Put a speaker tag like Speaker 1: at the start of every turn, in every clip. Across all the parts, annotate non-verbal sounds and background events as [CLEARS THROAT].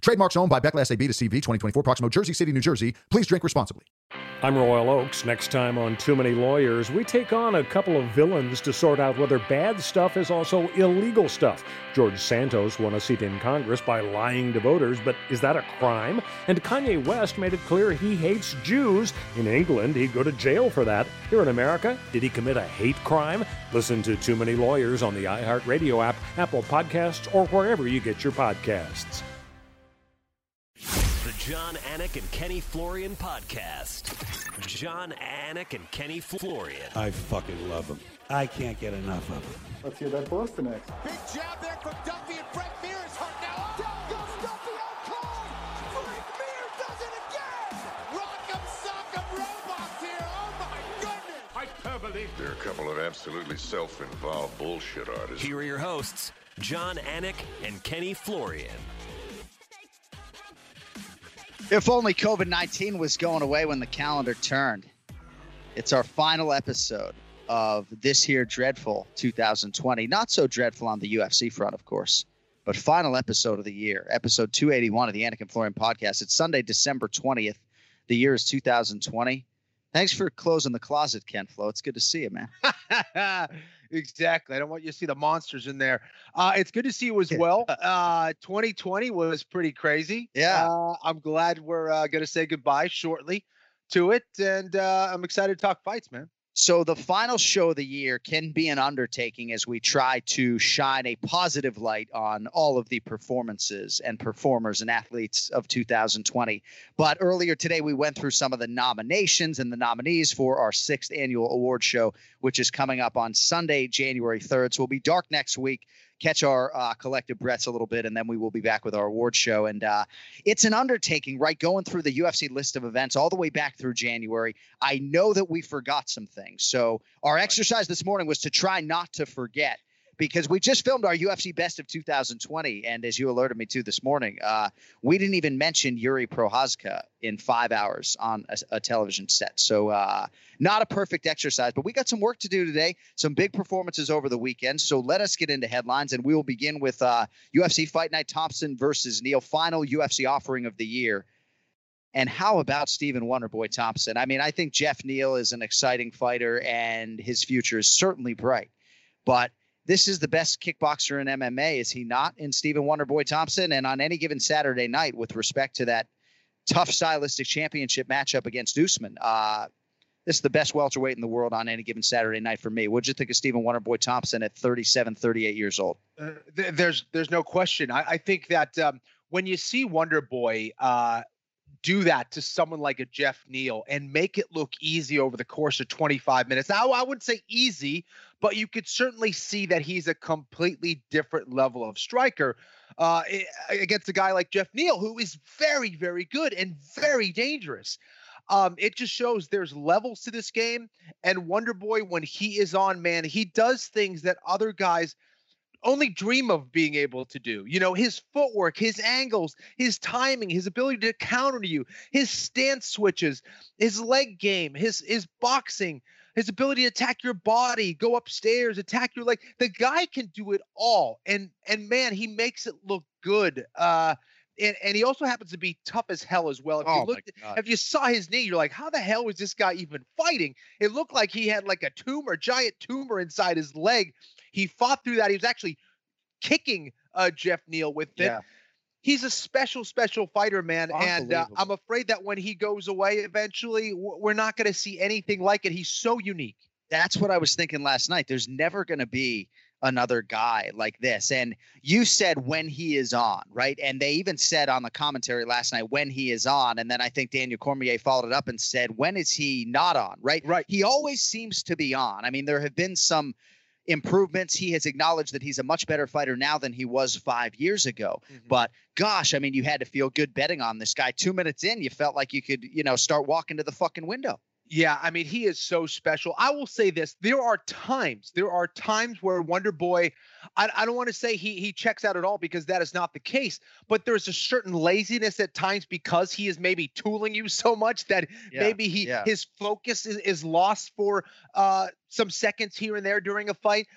Speaker 1: Trademarks owned by Beckless AB to CV 2024, Proximo, Jersey City, New Jersey. Please drink responsibly.
Speaker 2: I'm Royal Oaks. Next time on Too Many Lawyers, we take on a couple of villains to sort out whether bad stuff is also illegal stuff. George Santos won a seat in Congress by lying to voters, but is that a crime? And Kanye West made it clear he hates Jews. In England, he'd go to jail for that. Here in America, did he commit a hate crime? Listen to Too Many Lawyers on the iHeartRadio app, Apple Podcasts, or wherever you get your podcasts.
Speaker 3: The Jon Anik and Kenny Florian podcast. Jon Anik and Kenny Florian.
Speaker 4: I fucking love them. I can't get enough of them.
Speaker 5: Let's hear that Boston X.
Speaker 6: Big jab there from Duffy and Frank Mir is hurt now. Oh, down goes Duffy oh, out cold. Frank Mir does it again. Rock'em sock'em robots here. Oh my goodness.
Speaker 7: Hyperbole. They're a couple of absolutely self-involved bullshit artists.
Speaker 3: Here are your hosts, Jon Anik and Kenny Florian.
Speaker 8: If only COVID 19 was going away when the calendar turned. It's our final episode of this here dreadful 2020. Not so dreadful on the UFC front, of course, but final episode of the year, episode 281 of the Anik and Florian podcast. It's Sunday, December 20th. The year is 2020. Thanks for closing the closet, Ken Flo. It's good to see you, man. [LAUGHS]
Speaker 9: exactly. I don't want you to see the monsters in there. Uh, it's good to see you as well. Uh, 2020 was pretty crazy.
Speaker 8: Yeah.
Speaker 9: Uh, I'm glad we're uh, going to say goodbye shortly to it. And uh, I'm excited to talk fights, man.
Speaker 8: So the final show of the year can be an undertaking as we try to shine a positive light on all of the performances and performers and athletes of 2020. But earlier today, we went through some of the nominations and the nominees for our sixth annual award show, which is coming up on Sunday, January 3rd. So we'll be dark next week catch our uh, collective breaths a little bit, and then we will be back with our award show. And uh, it's an undertaking, right? Going through the UFC list of events all the way back through January. I know that we forgot some things. So our exercise this morning was to try not to forget because we just filmed our UFC Best of 2020, and as you alerted me to this morning, uh, we didn't even mention Jiri Prochazka in five hours on a, a television set. So uh, not a perfect exercise, but we got some work to do today. Some big performances over the weekend. So let us get into headlines, and we will begin with uh, UFC Fight Night Thompson versus Neal, final UFC offering of the year. And how about Stephen Wonderboy Thompson? I mean, I think Geoff Neal is an exciting fighter, and his future is certainly bright. But this is the best kickboxer in MMA, is he not? In Stephen Wonderboy Thompson, and on any given Saturday night, with respect to that tough stylistic championship matchup against Usman, uh, this is the best welterweight in the world on any given Saturday night for me. What'd you think of Stephen Wonderboy Thompson at 37, 38 years old?
Speaker 9: Uh, th- there's there's no question. I, I think that um, when you see Wonderboy uh, do that to someone like a Geoff Neal and make it look easy over the course of 25 minutes. Now, I wouldn't say easy, but you could certainly see that he's a completely different level of striker uh, against a guy like Geoff Neal, who is very, very good and very dangerous. Um, it just shows there's levels to this game. And Wonder Boy, when he is on, man, he does things that other guys – only dream of being able to do. You know, his footwork, his angles, his timing, his ability to counter you, his stance switches, his leg game, his his boxing, his ability to attack your body, go upstairs, attack your leg. The guy can do it all. And and man, he makes it look good. Uh and, and he also happens to be tough as hell as well. If
Speaker 8: oh
Speaker 9: you looked, if you saw his knee, you're like, how the hell was this guy even fighting? It looked like he had like a tumor, giant tumor inside his leg. He fought through that. He was actually kicking uh, Geoff Neal with it.
Speaker 8: Yeah.
Speaker 9: He's a special, special fighter, man. And uh, I'm afraid that when he goes away eventually, we're not going to see anything like it. He's so unique.
Speaker 8: That's what I was thinking last night. There's never going to be another guy like this. And you said when he is on, right? And they even said on the commentary last night when he is on. And then I think Daniel Cormier followed it up and said, when is he not on, right?
Speaker 9: Right.
Speaker 8: He always seems to be on. I mean, there have been some improvements. He has acknowledged that he's a much better fighter now than he was five years ago.
Speaker 9: Mm-hmm.
Speaker 8: But gosh, I mean, you had to feel good betting on this guy. Two minutes in, you felt like you could, you know, start walking to the fucking window.
Speaker 9: Yeah, I mean, he is so special. I will say this: there are times, there are times where Wonder Boy, I, I don't want to say he he checks out at all because that is not the case. But there's a certain laziness at times because he is maybe tooling you so much that
Speaker 8: Yeah,
Speaker 9: maybe he
Speaker 8: yeah.
Speaker 9: his focus is, is lost for uh, some seconds here and there during a fight.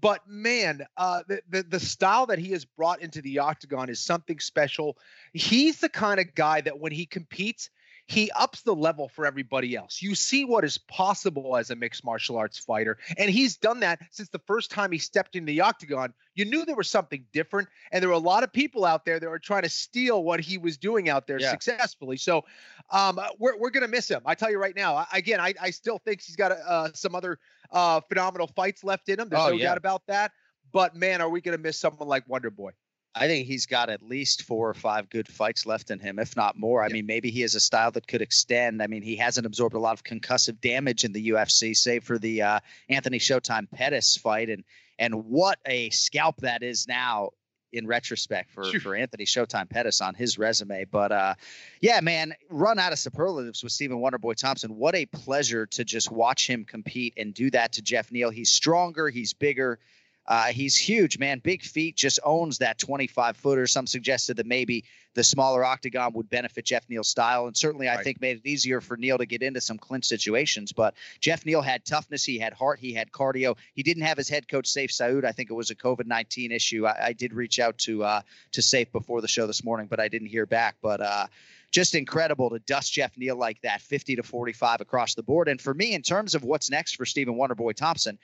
Speaker 9: But man, uh, the, the the style that he has brought into the octagon is something special. He's the kind of guy that when he competes, he ups the level for everybody else. You see what is possible as a mixed martial arts fighter, and he's done that since the first time he stepped in the octagon. You knew there was something different, and there were a lot of people out there that were trying to steal what he was doing out there
Speaker 8: Yeah.
Speaker 9: successfully. So, um, we're we're gonna miss him. I tell you right now. I, again, I I still think he's got uh, some other uh, phenomenal fights left in him. There's
Speaker 8: Oh,
Speaker 9: no
Speaker 8: yeah.
Speaker 9: doubt about that. But man, are we gonna miss someone like Wonder Boy?
Speaker 8: I think he's got at least four or five good fights left in him, if not more. I
Speaker 9: Yeah.
Speaker 8: mean, maybe he has a style that could extend. I mean, he hasn't absorbed a lot of concussive damage in the UFC, save for the uh, Anthony Showtime Pettis fight, and and what a scalp that is now in retrospect for for Anthony Showtime Pettis on his resume. But uh, yeah, man, run out of superlatives with Stephen Wonderboy Thompson. What a pleasure to just watch him compete and do that to Geoff Neal. He's stronger, he's bigger. Uh, he's huge, man. Big feet, just owns that 25 footer. Some suggested that maybe the smaller octagon would benefit Geoff Neal's style, and certainly I
Speaker 9: Right.
Speaker 8: think made it easier for Neal to get into some clinch situations. But Geoff Neal had toughness, he had heart, he had cardio. He didn't have his head coach Sayif Saud. I think it was a COVID 19 issue. I, I did reach out to uh, to Sayif before the show this morning, but I didn't hear back. But uh, just incredible to dust Geoff Neal like that, 50 to 45 across the board. And for me, in terms of what's next for Stephen Wonderboy Thompson,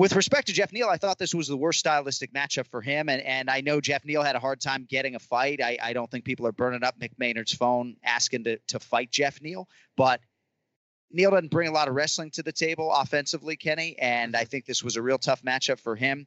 Speaker 8: with respect to Geoff Neal, I thought this was the worst stylistic matchup for him. And and I know Geoff Neal had a hard time getting a fight. I, I don't think people are burning up Mick Maynard's phone asking to, to fight Geoff Neal. But Neal doesn't bring a lot of wrestling to the table offensively, Kenny. And I think this was a real tough matchup for him.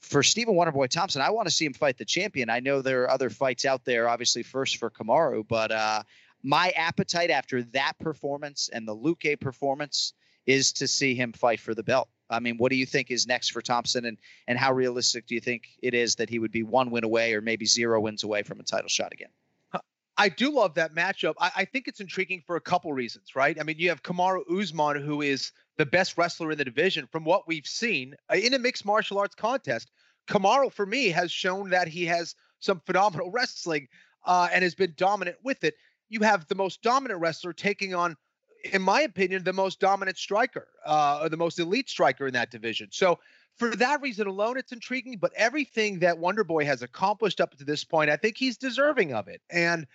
Speaker 8: For Stephen Wonderboy Thompson, I want to see him fight the champion. I know there are other fights out there, obviously, first for Kamaru, but uh, my appetite after that performance and the Luque performance is to see him fight for the belt. I mean, what do you think is next for Thompson, and and how realistic do you think it is that he would be one win away or maybe zero wins away from a title shot again?
Speaker 9: I do love that matchup. I, I think it's intriguing for a couple reasons, right? I mean, you have Kamaru Usman, who is the best wrestler in the division from what we've seen uh, in a mixed martial arts contest. Kamaru, for me, has shown that he has some phenomenal [LAUGHS] wrestling uh, and has been dominant with it. You have the most dominant wrestler taking on, in my opinion, the most dominant striker, uh, or the most elite striker in that division. So for that reason alone, it's intriguing. But everything that Wonder Boy has accomplished up to this point, I think he's deserving of it. And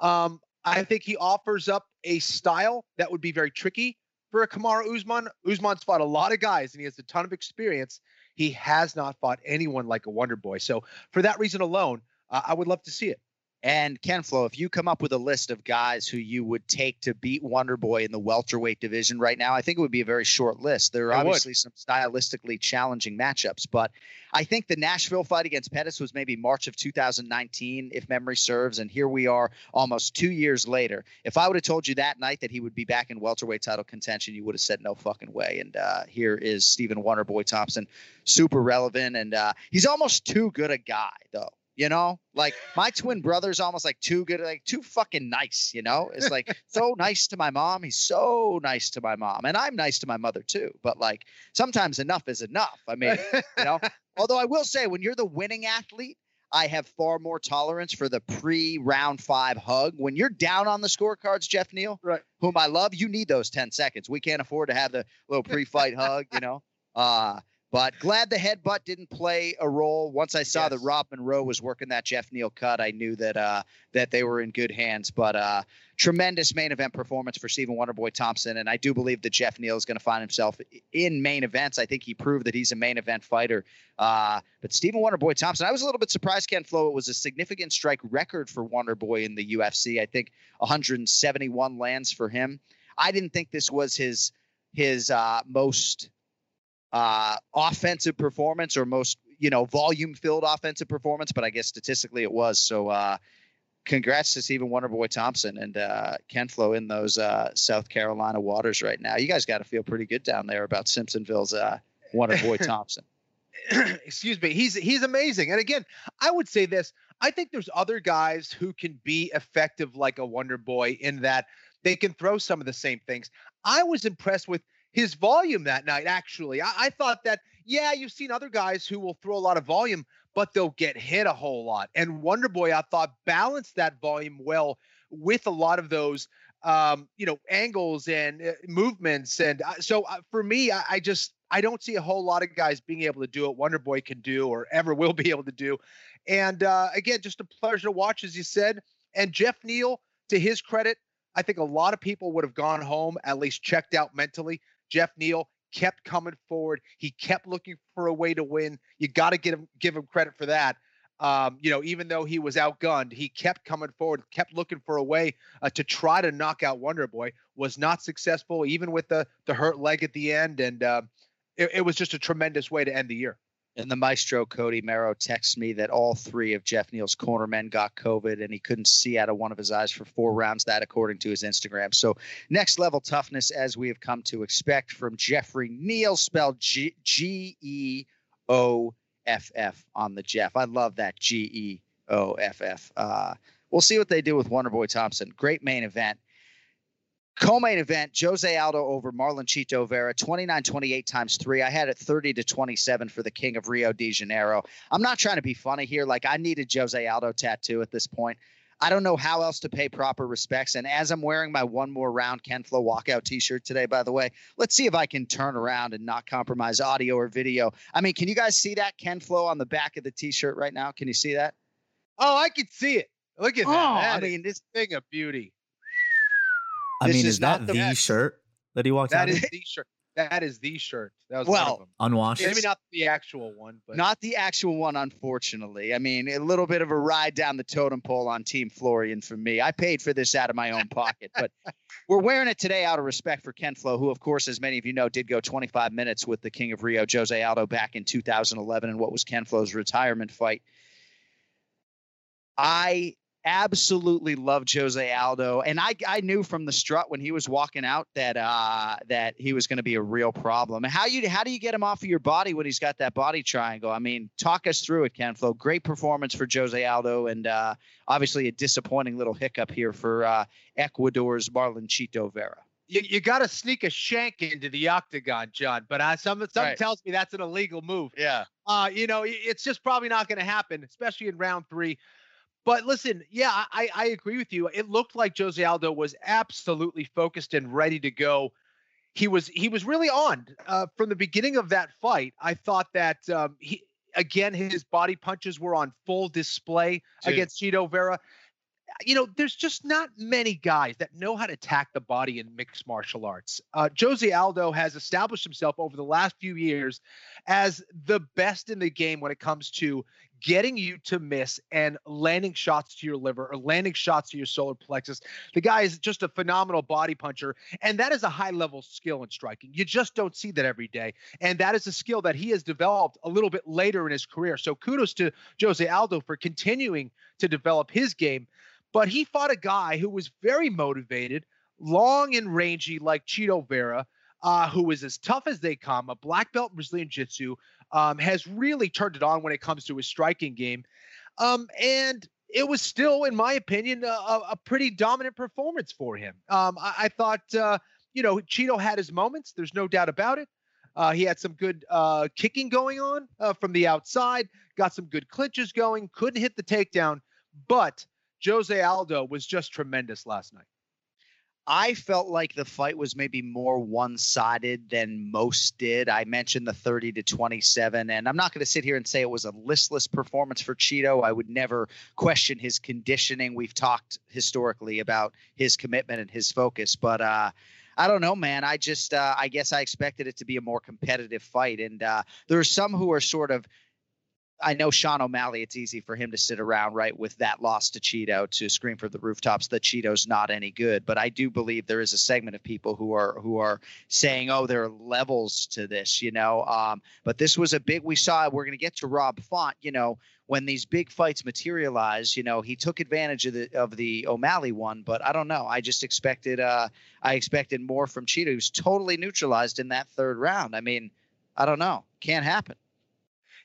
Speaker 9: um, I think he offers up a style that would be very tricky for a Kamaru Usman. Usman's fought a lot of guys and he has a ton of experience. He has not fought anyone like a Wonder Boy. So for that reason alone, uh, I would love to see it.
Speaker 8: And Ken Flo, if you come up with a list of guys who you would take to beat Wonder Boy in the welterweight division right now, I think it would be a very short list. There are
Speaker 9: It would.
Speaker 8: obviously some stylistically challenging matchups, but I think the Nashville fight against Pettis was maybe March of 2019, if memory serves. And here we are almost two years later. If I would have told you that night that he would be back in welterweight title contention, you would have said no fucking way. And uh, here is Stephen Wonderboy Thompson, super relevant. And uh, he's almost too good a guy, though. You know, like my twin brother's almost like too good, like too fucking nice. You know, it's like so [LAUGHS] nice to my mom. He's so nice to my mom, and I'm nice to my mother too. But like sometimes enough is enough. I mean, you know. [LAUGHS] Although I will say, when you're the winning athlete, I have far more tolerance for the pre-round five hug. When you're down on the scorecards, Geoff Neal,
Speaker 9: Right.
Speaker 8: whom I love, you need those 10 seconds. We can't afford to have the little pre-fight hug, you know. [LAUGHS] Uh, but glad the headbutt didn't play a role. Once I saw that Rob Monroe was working that Geoff Neal cut, I knew that uh, that they were in good hands. But uh, tremendous main event performance for Stephen Wonderboy Thompson, and I do believe that Geoff Neal is going to find himself in main events. I think he proved that he's a main event fighter. Uh, but Stephen Wonderboy Thompson, I was a little bit surprised. Ken Flo, it was a significant strike record for Wonderboy in the UFC. I think 171 lands for him. I didn't think this was his his uh, most uh, offensive performance or most you know volume filled offensive performance, but I guess statistically it was. So uh, congrats to Stephen Wonderboy Thompson and uh, Ken Flo in those uh, South Carolina waters right now. You guys got to feel pretty good down there about Simpsonville's uh, Wonder Boy [LAUGHS] Thompson. [CLEARS THROAT]
Speaker 9: excuse me, he's he's amazing. And again, I would say this: I think there's other guys who can be effective like a Wonder Boy in that they can throw some of the same things. I was impressed with his volume that night. Actually, I, I thought that yeah, you've seen other guys who will throw a lot of volume, but they'll get hit a whole lot. And Wonder Boy, I thought balanced that volume well with a lot of those um, you know, angles and uh, movements. And uh, so uh, for me, I, I, just I don't see a whole lot of guys being able to do what Wonder Boy can do or ever [LAUGHS] will be able to do. And uh, again, just a pleasure to watch, as you said. And Geoff Neal, to his credit, I think a lot of people would have gone home at least checked out mentally. Geoff Neal kept coming forward. He kept looking for a way to win. You got to give him give him credit for that um, you know, even though he was outgunned, he kept coming forward, kept looking for a way uh, to try to knock out Wonder Boy. Was not successful, even with the the hurt leg at the end, and uh, it, it, was just a tremendous way to end the year.
Speaker 8: And the maestro Cody Merrow texts me that all three of Geoff Neal's cornermen got COVID, and he couldn't see out of one of his eyes for four rounds. That, according to his Instagram. So, next level toughness, as we have come to expect from Geoffrey Neal, spelled G E O FF on the Jeff. I love that G E O F F. Uh, we'll see what they do with Wonderboy Thompson. Great main event. Co-main event, Jose Aldo over Marlon Chito Vera, 29-28 times three. I had it 30 to 27 for the King of Rio de Janeiro. I'm not trying to be funny here. Like I needed Jose Aldo tattoo at this point. I don't know how else to pay proper respects. And as I'm wearing my one more round Ken Flo walkout T-shirt today, by the way, let's see if I can turn around and not compromise audio or video. I mean, can you guys see that Ken Flo on the back of the T-shirt right now? Can you see that?
Speaker 9: Oh, I can see it. Look at
Speaker 8: oh,
Speaker 9: that. that
Speaker 8: I mean, this
Speaker 9: thing of beauty.
Speaker 5: I this mean, is, is that the, the shirt that he walked
Speaker 9: that
Speaker 5: out?
Speaker 9: That is the shirt. That is the shirt. That was
Speaker 8: well,
Speaker 5: unwashed.
Speaker 9: Maybe not the actual one, but
Speaker 8: not the actual one, unfortunately. I mean, a little bit of a ride down the totem pole on Team Florian for me. I paid for this out of my own pocket, but [LAUGHS] we're wearing it today out of respect for Ken Flo, who, of course, as many of you know, did go 25 minutes with the King of Rio, Jose Aldo, back in 2011 in what was Ken Flo's retirement fight. I absolutely loved Jose Aldo, and I I knew from the strut when he was walking out that uh that he was going to be a real problem. How you how do you get him off of your body when he's got that body triangle? I mean, talk us through it, Ken Flo. Great performance for Jose Aldo, and uh, obviously a disappointing little hiccup here for uh, Ecuador's Marlon Chito Vera.
Speaker 9: You, you got to sneak a shank into the octagon, John. But uh, some something right. tells me that's an illegal move.
Speaker 8: Yeah.
Speaker 9: Uh, you know, it's just probably not going to happen, especially in round three. But listen, yeah, I, I agree with you. It looked like Jose Aldo was absolutely focused and ready to go. He was he was really on uh, from the beginning of that fight. I thought that um, he again his body punches were on full display Dude. against Chito Vera you know, there's just not many guys that know how to attack the body in mixed martial arts. Uh, Jose Aldo has established himself over the last few years as the best in the game when it comes to getting you to miss and landing shots to your liver or landing shots to your solar plexus. The guy is just a phenomenal body puncher, and that is a high level skill in striking. You just don't see that every day. And that is a skill that he has developed a little bit later in his career. So kudos to Jose Aldo for continuing to develop his game. But he fought a guy who was very motivated, long and rangy like Chito Vera, uh, who is as tough as they come, a black belt Brazilian Jiu Jitsu, um, has really turned it on when it comes to his striking game. Um, and it was still, in my opinion, a, a pretty dominant performance for him. Um, I, I, thought, uh, you know, Chito had his moments. There's no doubt about it. Uh, he had some good uh, kicking going on uh, from the outside, got some good clinches going, couldn't hit the takedown, but Jose Aldo was just tremendous last night.
Speaker 8: I felt like the fight was maybe more one-sided than most did. I mentioned the 30 to 27 and I'm not going to sit here and say it was a listless performance for Chito. I would never question his conditioning. We've talked historically about his commitment and his focus, but uh I don't know, man. I just, uh, I guess I expected it to be a more competitive fight. And uh, there are some who are sort of I know Sean O'Malley, it's easy for him to sit around, right, with that loss to Chito to scream for the rooftops that Chito's not any good. But I do believe there is a segment of people who are who are saying, oh, there are levels to this, you know. Um, but this was a big we saw we're gonna get to Rob Font, you know, when these big fights materialize, you know, he took advantage of the of the O'Malley one, but I don't know. I just expected uh I expected more from Chito, who's totally neutralized in that third round. I mean, I don't know. Can't happen.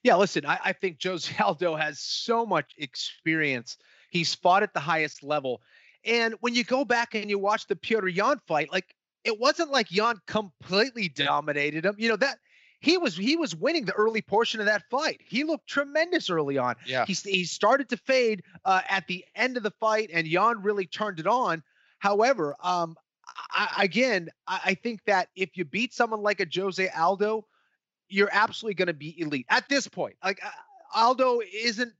Speaker 9: Yeah, listen, I, I think [LAUGHS] Jose Aldo has so much experience. He's fought at the highest level. And when you go back and you watch the Petr Yan fight, like it wasn't like Yan completely dominated him. You know, that he was he was winning the early portion of that fight. He looked tremendous early on.
Speaker 8: Yeah.
Speaker 9: He he started to fade uh, at the end of the fight, and Yan really turned it on. However, um, I, again, I, I think that if you beat someone like a Jose Aldo, you're absolutely going to be elite at this point. Like uh, Aldo isn't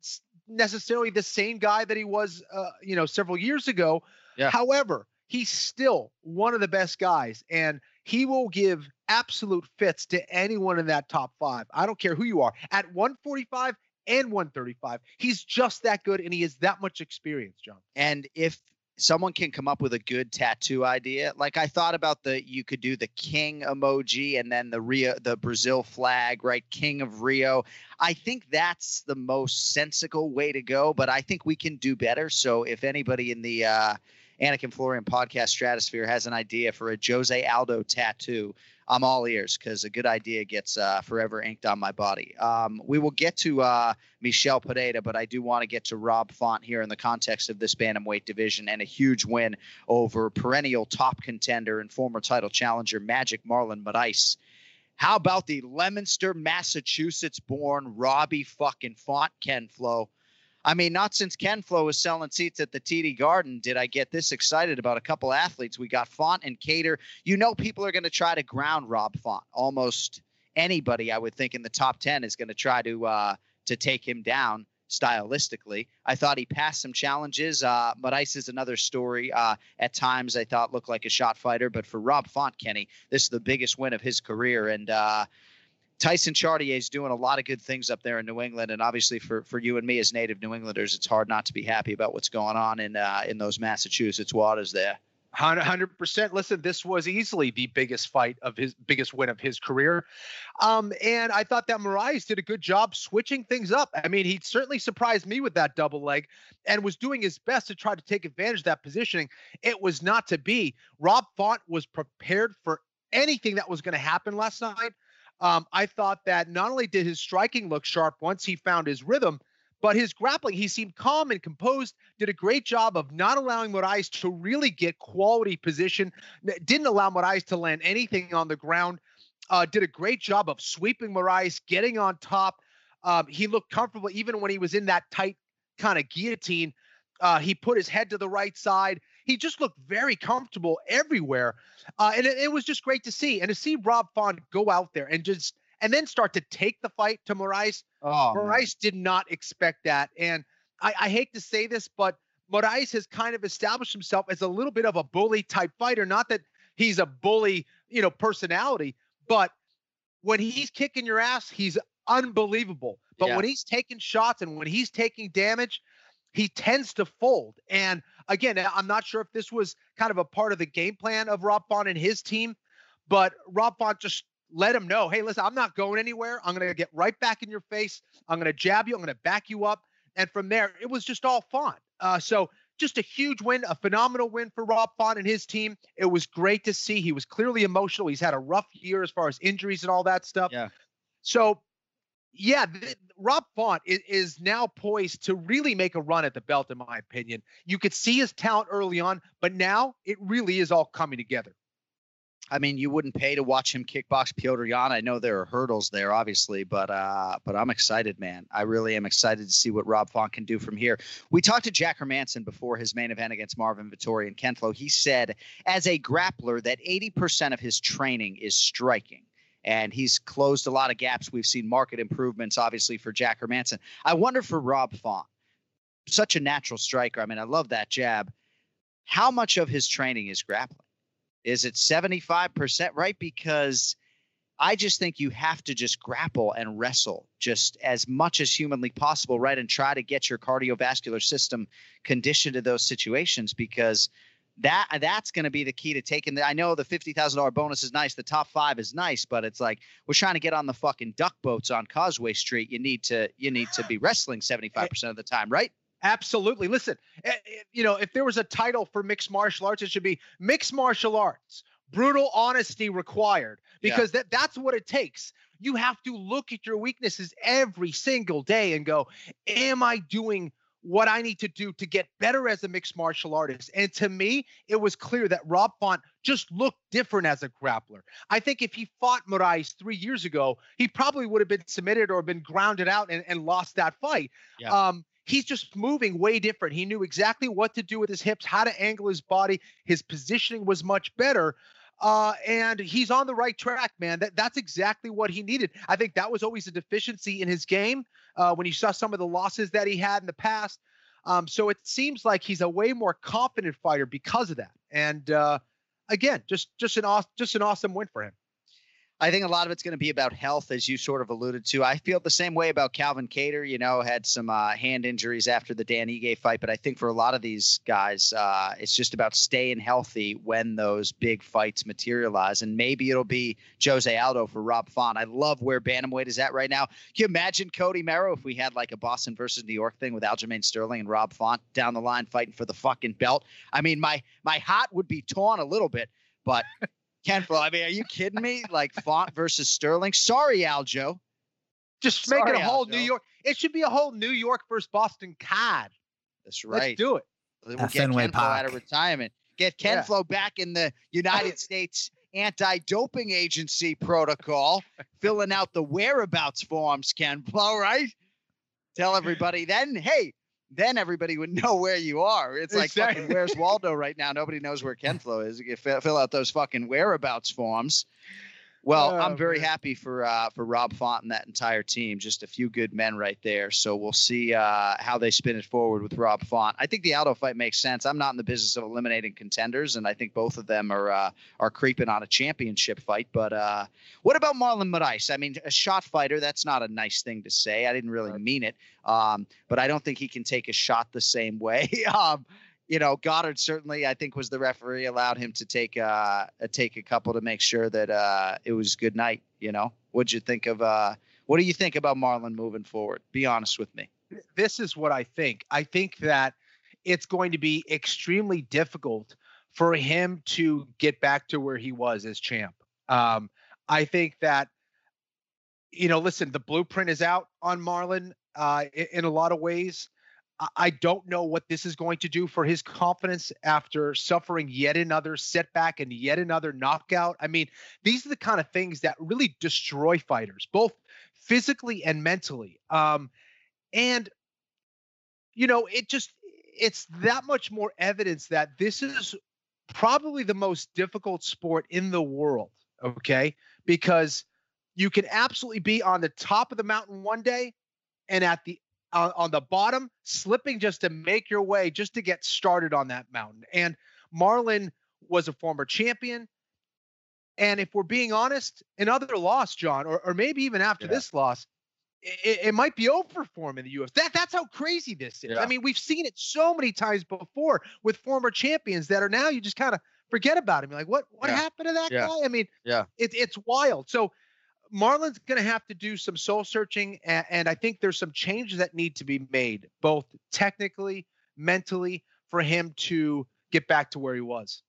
Speaker 9: necessarily the same guy that he was, uh, you know, several years ago.
Speaker 8: Yeah.
Speaker 9: However, he's still one of the best guys, and he will give absolute fits to anyone in that top five. I don't care who you are at 145 and 135. He's just that good, and he has that much experience, John.
Speaker 8: And if someone can come up with a good tattoo idea, like I thought about the you could do the king emoji and then the Rio the Brazil flag, right? King of Rio. I think that's the most sensical way to go, but I think we can do better. So if anybody in the uh Anik and Florian podcast stratosphere has an idea for a Jose Aldo tattoo, I'm all ears because a good idea gets uh, forever inked on my body. Um, we will get to uh, Michel Pereira, but I do want to get to Rob Font here in the context of this bantamweight division and a huge win over perennial top contender and former title challenger Magic Marlon Moraes. How about the Leominster, Massachusetts born Robbie fucking Font Ken Flo? I mean, not since Ken Flo was selling seats at the TD Garden did I get this excited about a couple athletes. We got Font and Kattar. You know, people are going to try to ground Rob Font. Almost anybody, I would think, in the top ten is going to try to uh, to take him down stylistically. I thought he passed some challenges. Uh, Moraes is another story. Uh, at times, I thought looked like a shot fighter, but for Rob Font, Kenny, this is the biggest win of his career, and. Uh, Tyson Chartier is doing a lot of good things up there in New England, and obviously for for you and me as native New Englanders, it's hard not to be happy about what's going on in uh, in those Massachusetts waters there.
Speaker 9: Hundred percent. Listen, this was easily the biggest fight of his biggest win of his career, um, and I thought that Moraes did a good job switching things up. I mean, he certainly surprised me with that double leg, and was doing his best to try to take advantage of that positioning. It was not to be. Rob Font was prepared for anything that was going to happen last night. Um, I thought that not only did his striking look sharp once he found his rhythm, but his grappling, he seemed calm and composed, did a great job of not allowing Moraes to really get quality position, didn't allow Moraes to land anything on the ground, uh, did a great job of sweeping Moraes, getting on top. Um, he looked comfortable even when he was in that tight kind of guillotine. Uh, he put his head to the right side. He just looked very comfortable everywhere. Uh, and it, it, was just great to see. And to see Rob Font go out there and just and then start to take the fight to Moraes.
Speaker 8: Oh,
Speaker 9: Moraes did not expect that. And I, I hate to say this, but Moraes has kind of established himself as a little bit of a bully type fighter. Not that he's a bully, you know, personality, but when he's kicking your ass, he's unbelievable. But
Speaker 8: Yeah.
Speaker 9: when he's taking shots and when he's taking damage, he tends to fold. And again, I'm not sure if this was kind of a part of the game plan of Rob Font and his team, but Rob Font just let him know, hey, listen, I'm not going anywhere. I'm going to get right back in your face. I'm going to jab you. I'm going to back you up. And from there, it was just all Font. Uh, so just a huge win, a phenomenal win for Rob Font and his team. It was great to see. He was clearly emotional. He's had a rough year as far as injuries and all that stuff.
Speaker 8: Yeah.
Speaker 9: So, yeah, th- Rob Font is, is now poised to really make a run at the belt, in my opinion. You could see his talent early on, but now it really is all coming together.
Speaker 8: I mean, you wouldn't pay to watch him kickbox Petr Yan. I know there are hurdles there, obviously, but uh, but I'm excited, man. I really am excited to see what Rob Font can do from here. We talked to Jack Hermansson before his main event against Marvin Vettori and Ken Flo. He said, as a grappler, that 80% of his training is striking. And he's closed a lot of gaps. We've seen market improvements, obviously, for Jack Hermansson. I wonder for Rob Font, such a natural striker. I mean, I love that jab. How much of his training is grappling? Is it 75%, right? Because I just think you have to just grapple and wrestle just as much as humanly possible, right? And try to get your cardiovascular system conditioned to those situations because that that's going to be the key to taking the I know the $50,000 bonus is nice, the top 5 is nice, but it's like we're trying to get on the fucking duck boats on Causeway Street. You need to you need to be [SIGHS] wrestling 75% of the time, right?
Speaker 9: Absolutely. Listen, eh, eh, you know, if there was a title for mixed martial arts, it should be mixed martial arts, brutal honesty required,
Speaker 8: Yeah.
Speaker 9: because that that's what it takes. you have to look at your weaknesses every single day and go, Am I doing what I need to do to get better as a mixed martial artist. And to me, it was clear that Rob Font just looked different as a grappler. I think if he fought Moraes three years ago, he probably would have been submitted or been grounded out and, and lost that fight.
Speaker 8: Yeah.
Speaker 9: Um, he's just moving way different. He knew exactly what to do with his hips, how to angle his body. His positioning was much better. Uh, and he's on the right track, man. That that's exactly what he needed. I think that was always a deficiency in his game uh, when you saw some of the losses that he had in the past. Um, so it seems like he's a way more confident fighter because of that. And uh, again, just just an awesome just an awesome win for him.
Speaker 8: I think a lot of it's going to be about health, as you sort of alluded to. I feel the same way about Calvin Kattar. You know, had some uh, hand injuries after the Dan Ige fight, but I think for a lot of these guys, uh, it's just about staying healthy when those big fights materialize. And maybe it'll be Jose Aldo for Rob Font. I love where bantamweight is at right now. Can you imagine Cody Merrow if we had like a Boston versus New York thing with Aljamain Sterling and Rob Font down the line fighting for the fucking belt? I mean, my my heart would be torn a little bit, but. [LAUGHS] Ken Flo, I mean, are you kidding me? Like Font versus Sterling. Sorry, Aljo.
Speaker 9: Just
Speaker 8: Sorry,
Speaker 9: make it a whole
Speaker 8: Aljo.
Speaker 9: New York. It should be a whole New York versus Boston card.
Speaker 8: That's right.
Speaker 9: Let's do it.
Speaker 8: We'll
Speaker 5: At
Speaker 8: get
Speaker 5: Fenway
Speaker 8: Ken Flo out of retirement. Get Ken
Speaker 9: Yeah.
Speaker 8: Flo back in the United [LAUGHS] States Anti-Doping Agency protocol, filling out the whereabouts forms. Ken Flo, right? Tell everybody. Then, hey, then everybody would [LAUGHS] know where you are. It's like
Speaker 9: Exactly.
Speaker 8: fucking where's Waldo right now? Nobody knows where Ken Flo is. You fill, fill out those fucking whereabouts forms. Well,
Speaker 9: Oh,
Speaker 8: I'm very
Speaker 9: man.
Speaker 8: happy for uh, for Rob Font and that entire team. Just a few good men right there. So we'll see uh, how they spin it forward with Rob Font. I think the Aldo fight makes sense. I'm not in the business of eliminating contenders, and I think both of them are uh, are creeping on a championship fight. But uh, what about Marlon Moraes? I mean, a shot fighter. That's not a nice thing to say. I didn't really mean it. Um, but I don't think he can take a shot the same way. [LAUGHS] um, you know, Goddard certainly, I think, was the referee allowed him to take uh take a couple to make sure that uh it was good night. You know, what'd you think of uh what do you think about Marlon moving forward? Be honest with me.
Speaker 9: this is what I think. I think that it's going to be extremely difficult for him to get back to where he was as champ. Um, I think that, you know, listen, the blueprint is out on Marlon uh, in, in a lot of ways. I- don't know what this is going to do for his confidence after suffering yet another setback and yet another knockout. I mean, these are the kind of things that really destroy fighters, both physically and mentally. Um, and you know it just it's that much more evidence that this is probably the most difficult sport in the world okay because you can absolutely be on the top of the mountain one day and at the on, on the bottom slipping just to make your way just to get started on that mountain and Marlon was a former champion and if we're being honest another loss john or, or maybe even after
Speaker 8: Yeah.
Speaker 9: this loss it, it might be over for him in the UFC. That that's how crazy this is.
Speaker 8: Yeah.
Speaker 9: I mean, we've seen it so many times before with former champions that are now you just kind of forget about him. You're like, what what
Speaker 8: Yeah.
Speaker 9: happened to that guy? I mean,
Speaker 8: Yeah.
Speaker 9: it's it's wild. So Marlon's going to have to do some soul searching, and, and I think there's some changes that need to be made, both technically, mentally, for him to get back to where he was.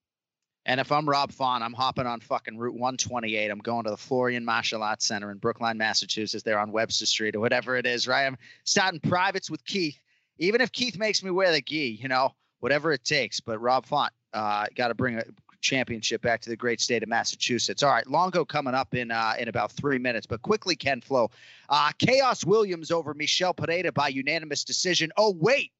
Speaker 8: And if I'm Rob Font, I'm hopping on fucking Route 128. I'm going to the Florian Martial Arts Center in Brookline, Massachusetts. They're on Webster Street or whatever it is, right? I'm starting privates with Keith. Even if Keith makes me wear the gi, you know, whatever it takes. But Rob Font, uh, got to bring a championship back to the great state of Massachusetts. All right, Longo coming up in uh, in about three minutes, but quickly, Ken Flo. Uh, Chaos Williams over Michel Pereira by unanimous decision. Oh wait,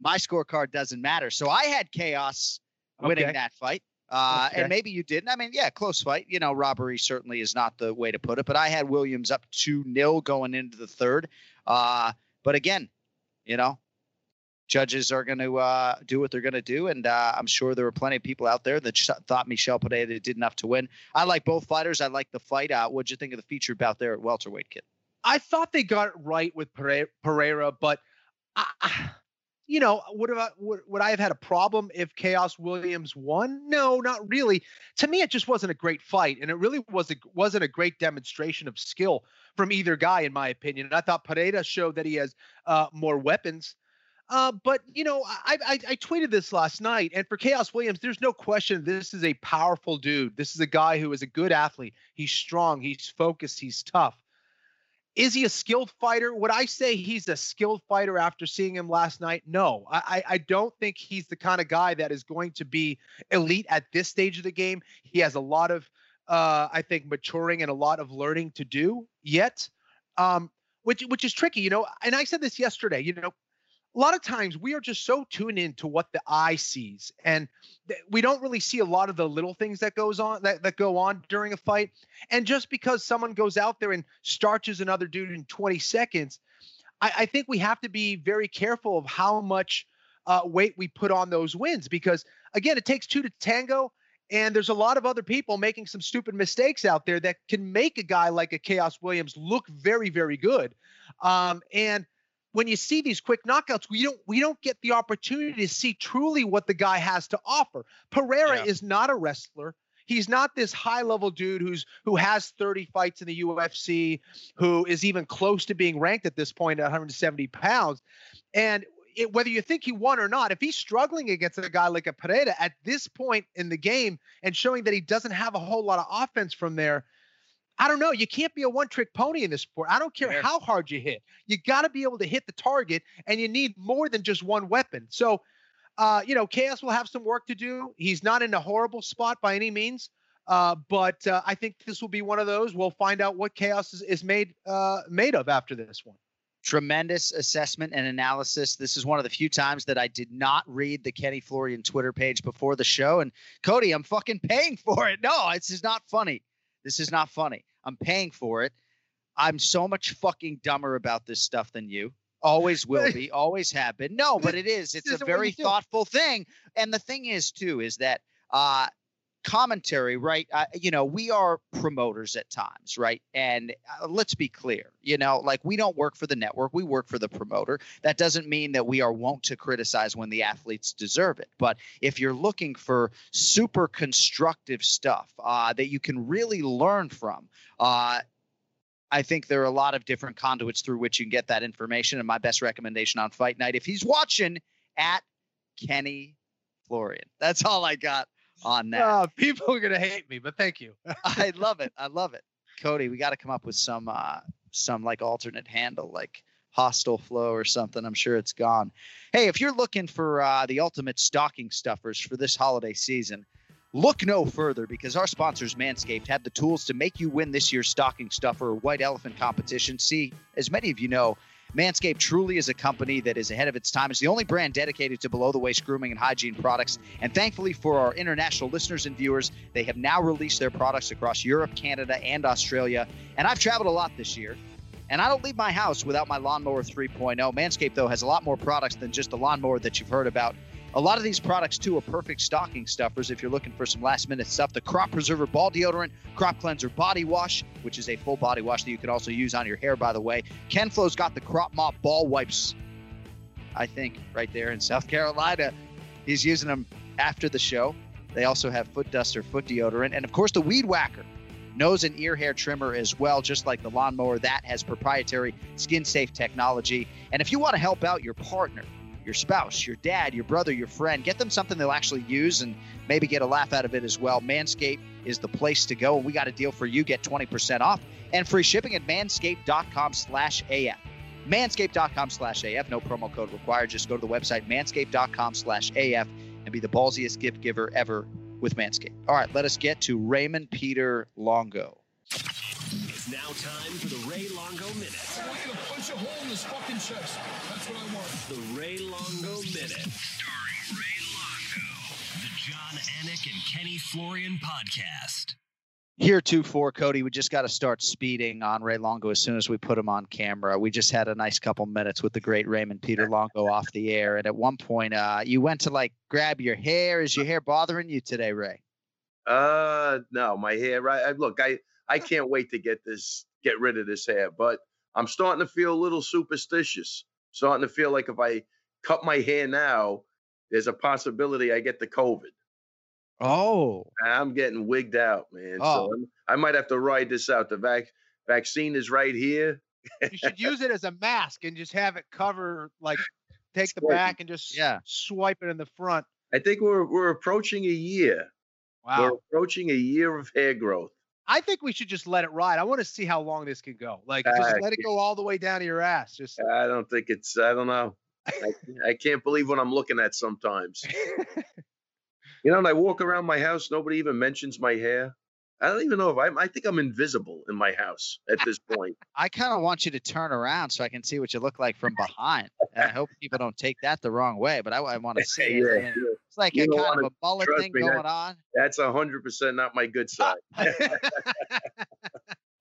Speaker 8: my scorecard doesn't matter. So I had Chaos winning
Speaker 9: Okay.
Speaker 8: that fight. Uh,
Speaker 9: Okay.
Speaker 8: And maybe you didn't. I mean, yeah, close fight. You know, robbery certainly is not the way to put it. But I had Williams up 2 0 going into the third. Uh, but again, you know, judges are going to uh, do what they're going to do. And uh, I'm sure there were plenty of people out there that sh- thought Michel Pereira did enough to win. I like both fighters. I like the fight. Uh, what'd you think of the feature bout there at welterweight, kid?
Speaker 9: I thought they got it right with Pere- Pereira, but I, you know, would have would, would I have had a problem if Chaos Williams won? No, not really. To me, it just wasn't a great fight, and it really was a, wasn't a great demonstration of skill from either guy, in my opinion. And I thought Pereira showed that he has uh, more weapons. Uh, but you know, I, I I tweeted this last night, and for Chaos Williams, there's no question this is a powerful dude. This is a guy who is a good athlete. He's strong. He's focused. He's tough. is he a skilled fighter? Would I say he's a skilled fighter after seeing him last night? No, I, I don't think he's the kind of guy that is going to be elite at this stage of the game. He has a lot of, uh, I think, maturing and a lot of learning to do yet, um, which which is tricky, you know. And I said this yesterday, you know, a lot of times we are just so tuned in to what the eye sees and th- we don't really see a lot of the little things that goes on that, that go on during a fight and just because someone goes out there and starches another dude in 20 seconds i, I think we have to be very careful of how much uh, weight we put on those wins because again it takes two to tango and there's a lot of other people making some stupid mistakes out there that can make a guy like a chaos williams look very very good um, and when you see these quick knockouts, we don't we don't get the opportunity to see truly what the guy has to offer. Pereira yeah. is not a wrestler. He's not this high level dude who's who has 30 fights in the UFC, who is even close to being ranked at this point at 170 pounds. And it, whether you think he won or not, if he's struggling against a guy like a Pereira at this point in the game and showing that he doesn't have a whole lot of offense from there, I don't know. You can't be a one trick pony in this sport. I don't care how hard you hit. You got to be able to hit the target, and you need more than just one weapon. So, uh, you know, Chaos will have some work to do. He's not in a horrible spot by any means. Uh, but uh, I think this will be one of those. We'll find out what Chaos is, is made uh, made of after this one.
Speaker 8: Tremendous assessment and analysis. This is one of the few times that I did not read the Kenny Florian Twitter page before the show. And Cody, I'm fucking paying [LAUGHS] for it. No, this is not funny. This is not funny. I'm paying for it. I'm so much fucking dumber about this stuff than you. Always will be, [LAUGHS] always have been. No, but it is. It's a very thoughtful thing. And the thing is, too, is that uh, commentary, right? Uh, you know, we are promoters at times, right? And uh, let's be clear, you know, like we don't work for the network, we work for the promoter. That doesn't mean that we are wont to criticize when the athletes deserve it. But if you're looking for super constructive stuff uh, that you can really learn from, uh, I think there are a lot of different conduits through which you can get that information. And my best recommendation on Fight Night, if he's watching, at Kenny Florian. That's all I got on that. Uh,
Speaker 9: people are gonna hate me, but thank you. [LAUGHS]
Speaker 8: I love it. I love it, Cody. We got to come up with some uh, some like alternate handle, like hostile flow or something. I'm sure it's gone. Hey, if you're looking for uh, the ultimate stocking stuffers for this holiday season. Look no further because our sponsors, Manscaped, have the tools to make you win this year's stocking stuffer or white elephant competition. See, as many of you know, Manscaped truly is a company that is ahead of its time. It's the only brand dedicated to below the waist grooming and hygiene products. And thankfully for our international listeners and viewers, they have now released their products across Europe, Canada, and Australia. And I've traveled a lot this year. And I don't leave my house without my Lawnmower 3.0. Manscaped, though, has a lot more products than just the lawnmower that you've heard about. A lot of these products, too, are perfect stocking stuffers if you're looking for some last minute stuff. The Crop Preserver Ball Deodorant, Crop Cleanser Body Wash, which is a full body wash that you can also use on your hair, by the way. Kenflo's got the Crop Mop Ball Wipes, I think, right there in South Carolina. He's using them after the show. They also have foot duster, foot deodorant, and of course the Weed Whacker nose and ear hair trimmer as well, just like the lawnmower. That has proprietary skin safe technology. And if you want to help out your partner, your spouse, your dad, your brother, your friend. Get them something they'll actually use and maybe get a laugh out of it as well. Manscaped is the place to go. And we got a deal for you. Get 20% off and free shipping at manscaped.com slash AF. Manscaped.com slash AF. No promo code required. Just go to the website manscaped.com slash AF and be the ballsiest gift giver ever with Manscaped. All right, let us get to Raymond Peter Longo.
Speaker 3: It's now time for the Ray Longo Minute.
Speaker 10: Punch a hole in this fucking chest. That's what I want.
Speaker 3: The Ray Longo Minute. Starring Ray Longo. The Jon Anik and Kenny Florian podcast.
Speaker 8: Here too for Cody, we just got to start speeding on Ray Longo as soon as we put him on camera. We just had a nice couple minutes with the great Raymond Peter Longo off the air, and at one point, uh, you went to like grab your hair. Is your hair bothering you today, Ray?
Speaker 11: Uh, no, my hair. Right, I, look, I I can't wait to get this, get rid of this hair. But I'm starting to feel a little superstitious. Starting to feel like if I cut my hair now, there's a possibility I get the COVID.
Speaker 8: Oh,
Speaker 11: I'm getting wigged out, man. Oh. So i might have to ride this out. The vac- vaccine is right here.
Speaker 9: you should use it as a mask and just have it cover, like take the back and just yeah. swipe it in the front.
Speaker 11: I think we're we're approaching a year. Wow. We're approaching a year of hair growth.
Speaker 9: I think we should just let it ride. I want to see how long this can go. Like, just
Speaker 11: Uh,
Speaker 9: let it go all the way down to your ass. Just
Speaker 11: I don't think it's. I don't know. I, I can't believe what I'm looking at sometimes. [LAUGHS] you know, and I walk around my house, nobody even mentions my hair. I don't even know if I'm. I think I'm invisible in my house at this [LAUGHS] point.
Speaker 8: I kind of want you to turn around so I can see what you look like from behind. And I hope people don't take that the wrong way, but I, I want to [LAUGHS] see it.
Speaker 11: Yeah,
Speaker 8: I mean,
Speaker 11: yeah.
Speaker 8: It's like
Speaker 11: You
Speaker 8: a kind of a
Speaker 11: bullet
Speaker 8: thing
Speaker 11: me,
Speaker 8: going
Speaker 11: that-
Speaker 8: on.
Speaker 11: That's a hundred percent not my good side. [LAUGHS] [LAUGHS]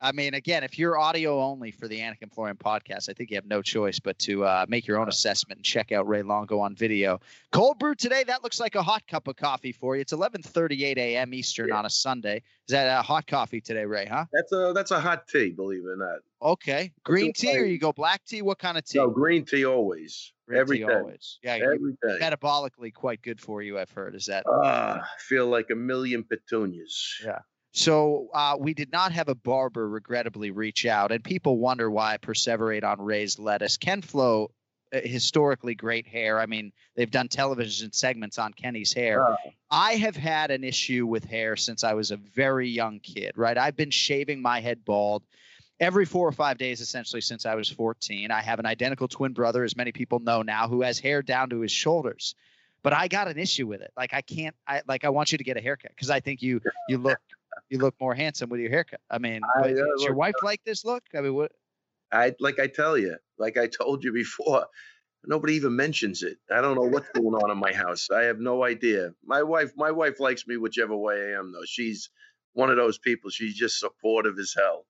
Speaker 8: I mean, again, if you're audio only for the Anik and Florian podcast, I think you have no choice but to uh, make your own assessment and check out Ray Longo on video. Cold brew today. That looks like a hot cup of coffee for you. It's 11:38 a.m. Eastern on a Sunday. Is that a hot coffee today, Ray? Huh?
Speaker 11: That's a that's a hot tea, believe it or not.
Speaker 8: Okay. Green tea or you go black tea? What kind of tea?
Speaker 11: No, green tea always.
Speaker 8: Green
Speaker 11: every
Speaker 8: tea always. Yeah, you-
Speaker 11: Every day.
Speaker 8: metabolically quite good for you. I've heard. Is that?
Speaker 11: Ah, feel like a million petunias.
Speaker 8: Yeah. So uh, we did not have a barber regrettably reach out, and people wonder why I perseverate on raised lettuce. Ken Flo, uh, historically great hair. I mean, they've done television segments on Kenny's hair.
Speaker 11: Ah.
Speaker 8: I have had an issue with hair since I was a very young kid. Right, I've been shaving my head bald every four or five days essentially since I was 14. I have an identical twin brother, as many people know now, who has hair down to his shoulders. But I got an issue with it. Like I can't. I like I want you to get a haircut because I think you you look you look more handsome with your haircut. I mean,
Speaker 11: I, uh,
Speaker 8: does your wife like this look? I mean, what?
Speaker 11: I like I tell you, like I told you before, nobody even mentions it. I don't know what's going on in my house. I have no idea. My wife, my wife likes me whichever way I am, though. She's one of those people. She's just supportive as hell.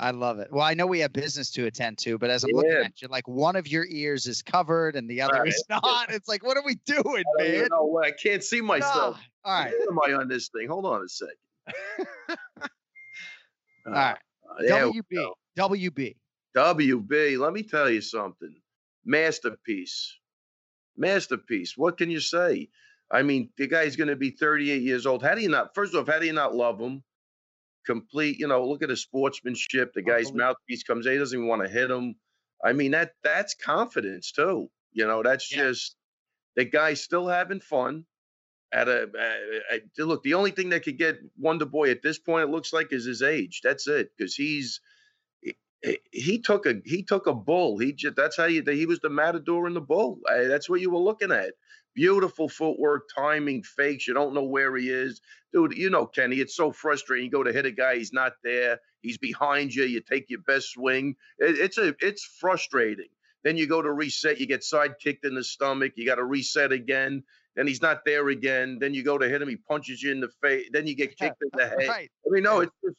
Speaker 8: I love it. Well, I know we have business to attend to, but as I'm looking at you, like one of your ears is covered and the other
Speaker 11: Right.
Speaker 8: is [LAUGHS] not. It's like, what are we doing,
Speaker 11: I
Speaker 8: man?
Speaker 11: know I can't see myself.
Speaker 8: All right,
Speaker 11: Where am I on this thing? Hold on a second. [LAUGHS]
Speaker 8: all right.
Speaker 11: Uh, we
Speaker 8: WB. WB.
Speaker 11: WB, let me tell you something. Masterpiece. Masterpiece. What can you say? I mean, the guy's going to be 38 years old. How do you not, first off, how do you not love him? Complete, you know, look at his sportsmanship. The guy's mouthpiece comes in, he doesn't even want to hit him. I mean, that that's confidence too. You know, that's
Speaker 8: Yeah.
Speaker 11: just the guy's still having fun. At a, look, the only thing that could get Wonder Boy at this point, it looks like, is his age. That's it, because he's he- he took a he took a bull. He just that's how you he was the matador in the bull. Uh, that's what you were looking at. Beautiful footwork, timing, fakes. You don't know where he is, dude. You know, Kenny. It's so frustrating. You go to hit a guy, he's not there. He's behind you. You take your best swing. It, it's a it's frustrating. Then you go to reset. You get side kicked in the stomach. You got to reset again. Then he's not there again. Then you go to hit him. He punches you in the face. Then you get [LAUGHS] kicked in the head.
Speaker 8: Right.
Speaker 11: I mean, no, it's just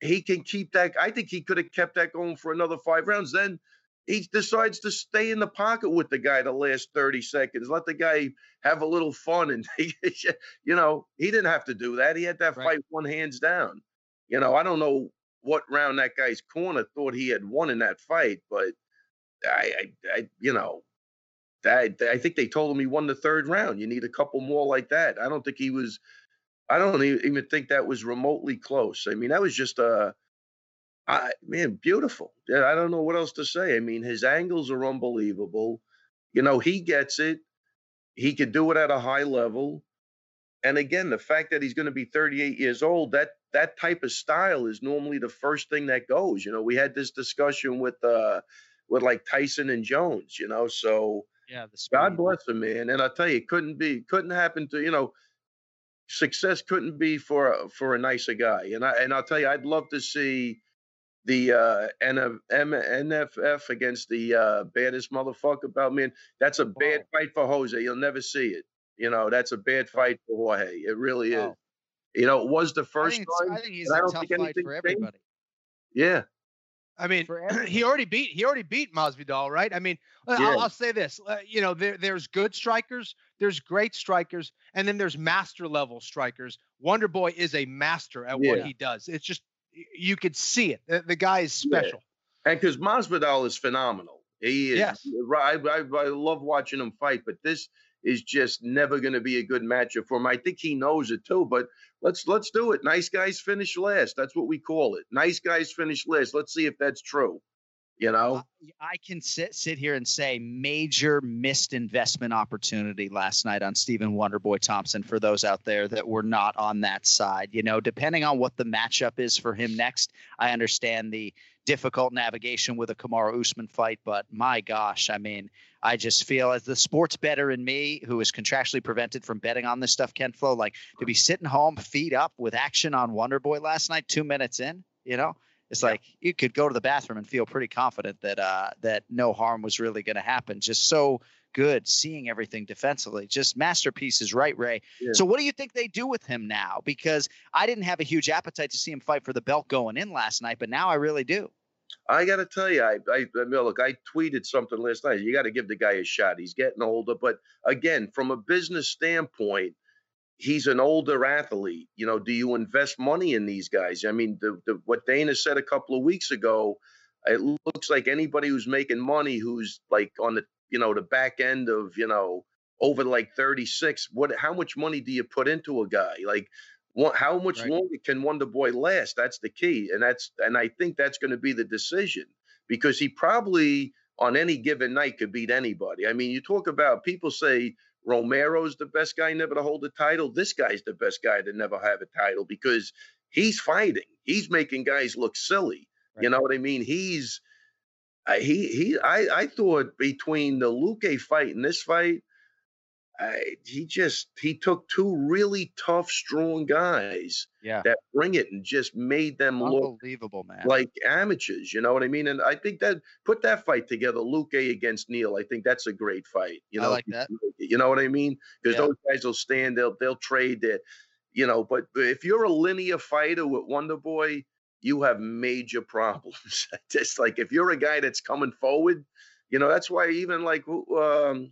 Speaker 11: he can keep that. I think he could have kept that going for another five rounds. Then he decides to stay in the pocket with the guy the last 30 seconds. Let the guy have a little fun. And, [LAUGHS] you know, he didn't have to do that. He had that
Speaker 8: Right.
Speaker 11: fight one hands down. You know, I don't know what round that guy's corner thought he had won in that fight, but I, I, I you know, I, I think they told him he won the third round. You need a couple more like that. I don't think he was. I don't even think that was remotely close. I mean, that was just a, I man, beautiful. I don't know what else to say. I mean, his angles are unbelievable. You know, he gets it. He could do it at a high level. And again, the fact that he's going to be 38 years old, that that type of style is normally the first thing that goes. You know, we had this discussion with uh with like Tyson and Jones, you know, so
Speaker 8: Yeah, the
Speaker 11: God bless him, man. And I tell you, it couldn't be, couldn't happen to you know, success couldn't be for a- for a nicer guy. And I and I'll tell you, I'd love to see the uh, NF, NFF against the uh, baddest motherfucker. About man, that's a bad fight for Jose. You'll never see it. You know, that's a bad fight for Jorge. It really is. You know, it was the
Speaker 8: I
Speaker 11: first
Speaker 8: think,
Speaker 11: time.
Speaker 8: I think he's
Speaker 11: I
Speaker 8: a tough fight for
Speaker 11: changed.
Speaker 8: everybody.
Speaker 11: Yeah.
Speaker 9: I mean, [CLEARS THROAT] he already beat he already beat Masvidal, right? I mean, uh,
Speaker 11: Yeah.
Speaker 9: I'll, I'll say this: uh, you know, there, there's good strikers, there's great strikers, and then there's master level strikers. Wonder Boy is a master at what he does. It's just you could see it. The, the guy is
Speaker 11: Yeah.
Speaker 9: special.
Speaker 11: And because Masvidal is phenomenal. He is.
Speaker 9: Yes.
Speaker 11: I, I, I love watching him fight, but this is just never going to be a good matchup for him. I think he knows it too. But let's let's do it. Nice guys finish last. That's what we call it. Nice guys finish last. Let's see if that's true. You know,
Speaker 8: I can sit sit here and say major missed investment opportunity last night on Stephen Wonderboy Thompson for those out there that were not on that side. You know, depending on what the matchup is for him next, I understand the difficult navigation with a Kamaru Usman fight, but my gosh, I mean, I just feel as the sports better in me, who is contractually prevented from betting on this stuff, Ken Flo like to be sitting home, feet up with action on Wonderboy last night, two minutes in, you know, it's like you could go to the bathroom and feel pretty confident that uh, that no harm was really going to happen. Just so good seeing everything defensively. Just masterpieces, right, Ray?
Speaker 11: Yeah.
Speaker 8: So what do you think they do with him now? Because I didn't have a huge appetite to see him fight for the belt going in last night, but now I really do.
Speaker 11: I got to tell you, I, I, I mean, look, I tweeted something last night. You got to give the guy a shot. He's getting older, but again, from a business standpoint, he's an older athlete. You know, do you invest money in these guys? I mean, the, the what Dana said a couple of weeks ago, it looks like anybody who's making money, who's like on the you know the back end of you know over like 36, what how much money do you put into a guy? Like what, how much
Speaker 8: Right.
Speaker 11: longer can Wonder Boy last? That's the key, and that's and I think that's going to be the decision because he probably on any given night could beat anybody. I mean, you talk about people say Romero's the best guy never to hold a title. This guy's the best guy to never have a title because he's fighting. He's making guys look silly. You know what I mean? He's uh, he he. I I thought between the Luque fight and this fight, I, he just he took two really tough, strong guys
Speaker 8: Yeah.
Speaker 11: that bring it and just made them look
Speaker 8: Unbelievable, man.
Speaker 11: like amateurs. You know what I mean? And I think that put that fight together, Luque against Neal. I think that's a great fight. You
Speaker 8: I
Speaker 11: know,
Speaker 8: like that.
Speaker 11: You know what I mean? Because
Speaker 8: Yeah.
Speaker 11: those guys will stand. They'll they'll trade it. You know, but, but if you're a linear fighter with Wonder Boy, you have major [LAUGHS] problems. Just like if you're a guy that's coming forward, you know that's why even like um,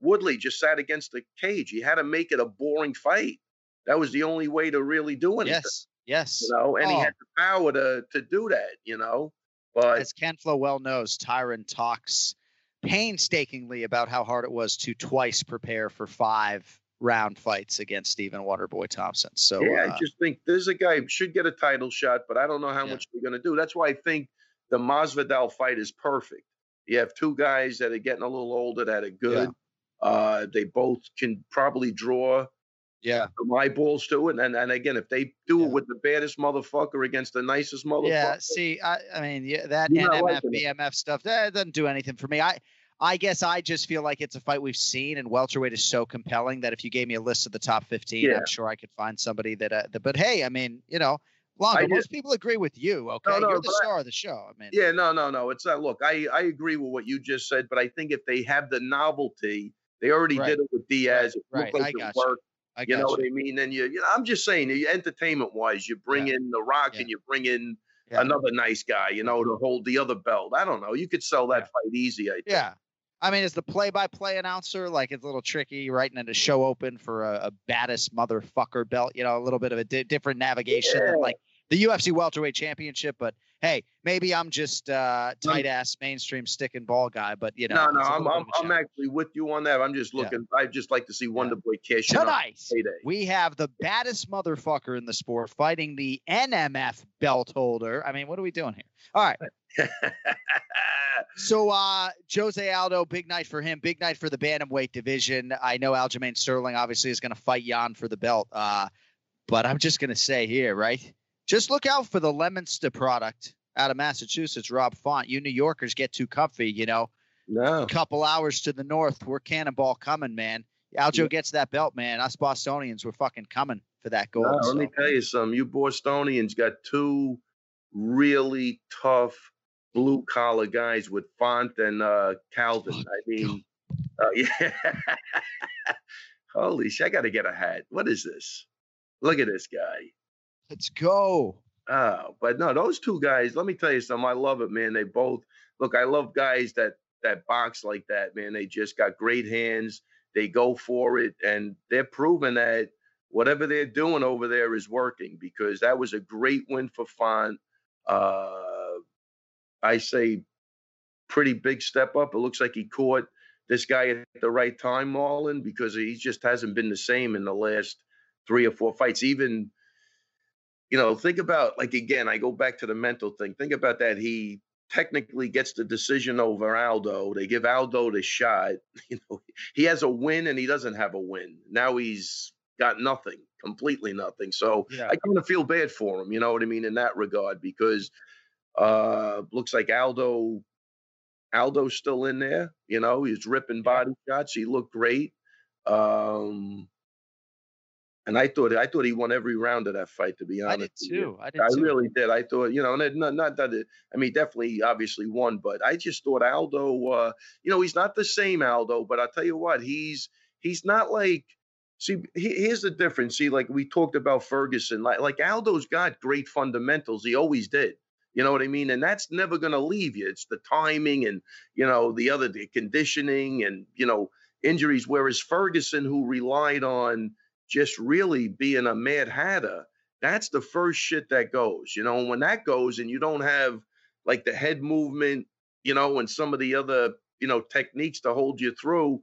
Speaker 11: Woodley just sat against the cage. He had to make it a boring fight. That was the only way to really do anything.
Speaker 8: Yes. Yes.
Speaker 11: You know, and he
Speaker 8: Oh.
Speaker 11: had the power to to do that. You know, but
Speaker 8: As Ken Flo well knows, Tyron talks painstakingly about how hard it was to twice prepare for five round fights against Stephen Wonderboy Thompson. So
Speaker 11: yeah,
Speaker 8: uh,
Speaker 11: I just think there's a guy who should get a title shot, but I don't know how much they're going to do. That's why I think the Masvidal fight is perfect. You have two guys that are getting a little older that are good. Uh, they both can probably draw
Speaker 8: yeah.
Speaker 11: some eyeballs to it. And and again, if they do it with the baddest motherfucker against the nicest motherfucker,
Speaker 8: Yeah, see, I, I mean, yeah, that NMF. BMF stuff that doesn't do anything for me. I, I guess I just feel like it's a fight we've seen, and welterweight is so compelling that if you gave me a list of the top fifteen,
Speaker 11: Yeah.
Speaker 8: I'm sure I could find somebody that. Uh, but hey, I mean, you know, Longo, most people agree with you. Okay,
Speaker 11: no,
Speaker 8: you're the
Speaker 11: but I-
Speaker 8: star of the show. I mean,
Speaker 11: Yeah, no, no, no. It's not. Look, I I agree with what you just said, but I think if they have the novelty, they already
Speaker 8: Right.
Speaker 11: did it with Diaz. It
Speaker 8: right.
Speaker 11: looked like
Speaker 8: I
Speaker 11: it
Speaker 8: you.
Speaker 11: worked.
Speaker 8: I
Speaker 11: You know
Speaker 8: got
Speaker 11: what. I mean? And you, you know, I'm just saying, entertainment wise, you bring
Speaker 8: Yeah.
Speaker 11: in The Rock
Speaker 8: Yeah.
Speaker 11: and you bring in
Speaker 8: Yeah.
Speaker 11: another nice guy, you know, to hold the other belt. I don't know. You could sell that fight easy. I think.
Speaker 8: Yeah. I mean, is the play-by-play announcer, like it's a little tricky writing in a show open for a, a baddest motherfucker belt. You know, a little bit of a di- different navigation than
Speaker 11: Yeah.
Speaker 8: like the UFC welterweight championship. But hey, maybe I'm just uh, tight ass mainstream stick and ball guy. But you know,
Speaker 11: no, no, I'm I'm, I'm actually with you on that. I'm just
Speaker 8: Yeah.
Speaker 11: looking. I just like to see Wonder Boy cash
Speaker 8: Tonight,
Speaker 11: payday.
Speaker 8: we have the baddest motherfucker in the sport fighting the NMF belt holder. I mean, what are we doing here? All right. [LAUGHS] So uh Jose Aldo, big night for him, big night for the bantamweight division. I know Aljamain Sterling obviously is going to fight Yan for the belt. Uh but I'm just going to say here, right? Just look out for the Lemonster product out of Massachusetts, Rob Font. You New Yorkers get too comfy, you know.
Speaker 11: No.
Speaker 8: A couple hours to the north, we're cannonball coming, man. Aljo gets that belt, man. Us Bostonians, we're fucking coming for that gold.
Speaker 11: No, let me tell you something. You Bostonians got two really tough blue collar guys with Font and uh, Calvin. I mean, uh, [LAUGHS] yeah. Holy shit! I got to get a hat. What is this? Look at this guy.
Speaker 8: Let's go.
Speaker 11: Oh, but no, those two guys. Let me tell you something. I love it, man. They both look. I love guys that that box like that, man. They just got great hands. They go for it, and they're proving that whatever they're doing over there is working. Because that was a great win for Font. Uh, I say, pretty big step up. It looks like he caught this guy at the right time, Marlon, because he just hasn't been the same in the last three or four fights. Even you know, think about like again, I go back to the mental thing. Think about that. He technically gets the decision over Aldo. They give Aldo the shot. [LAUGHS] You know, he has a win and he doesn't have a win. Now he's got nothing, completely nothing. So
Speaker 8: Yeah.
Speaker 11: I kind of feel bad for him. You know what I mean in that regard because uh looks like Aldo Aldo's still in there. You know, he's ripping body shots. He looked great. Um and I thought I thought he won every round of that fight. To be honest, I did
Speaker 8: too. I did
Speaker 11: I
Speaker 8: too.
Speaker 11: really did. I thought, you know, and not, not that it, I mean, definitely, obviously won, but I just thought Aldo, uh, you know, he's not the same Aldo, but I'll tell you what, he's he's not like. See, he- here's the difference. See, like we talked about Ferguson, like like Aldo's got great fundamentals. He always did. You know what I mean? And that's never going to leave you. It's the timing and you know the other the conditioning and you know injuries. Whereas Ferguson, who relied on just really being a mad hatter, that's the first shit that goes. You know, and when that goes and you don't have like the head movement, you know, and some of the other, you know, techniques to hold you through,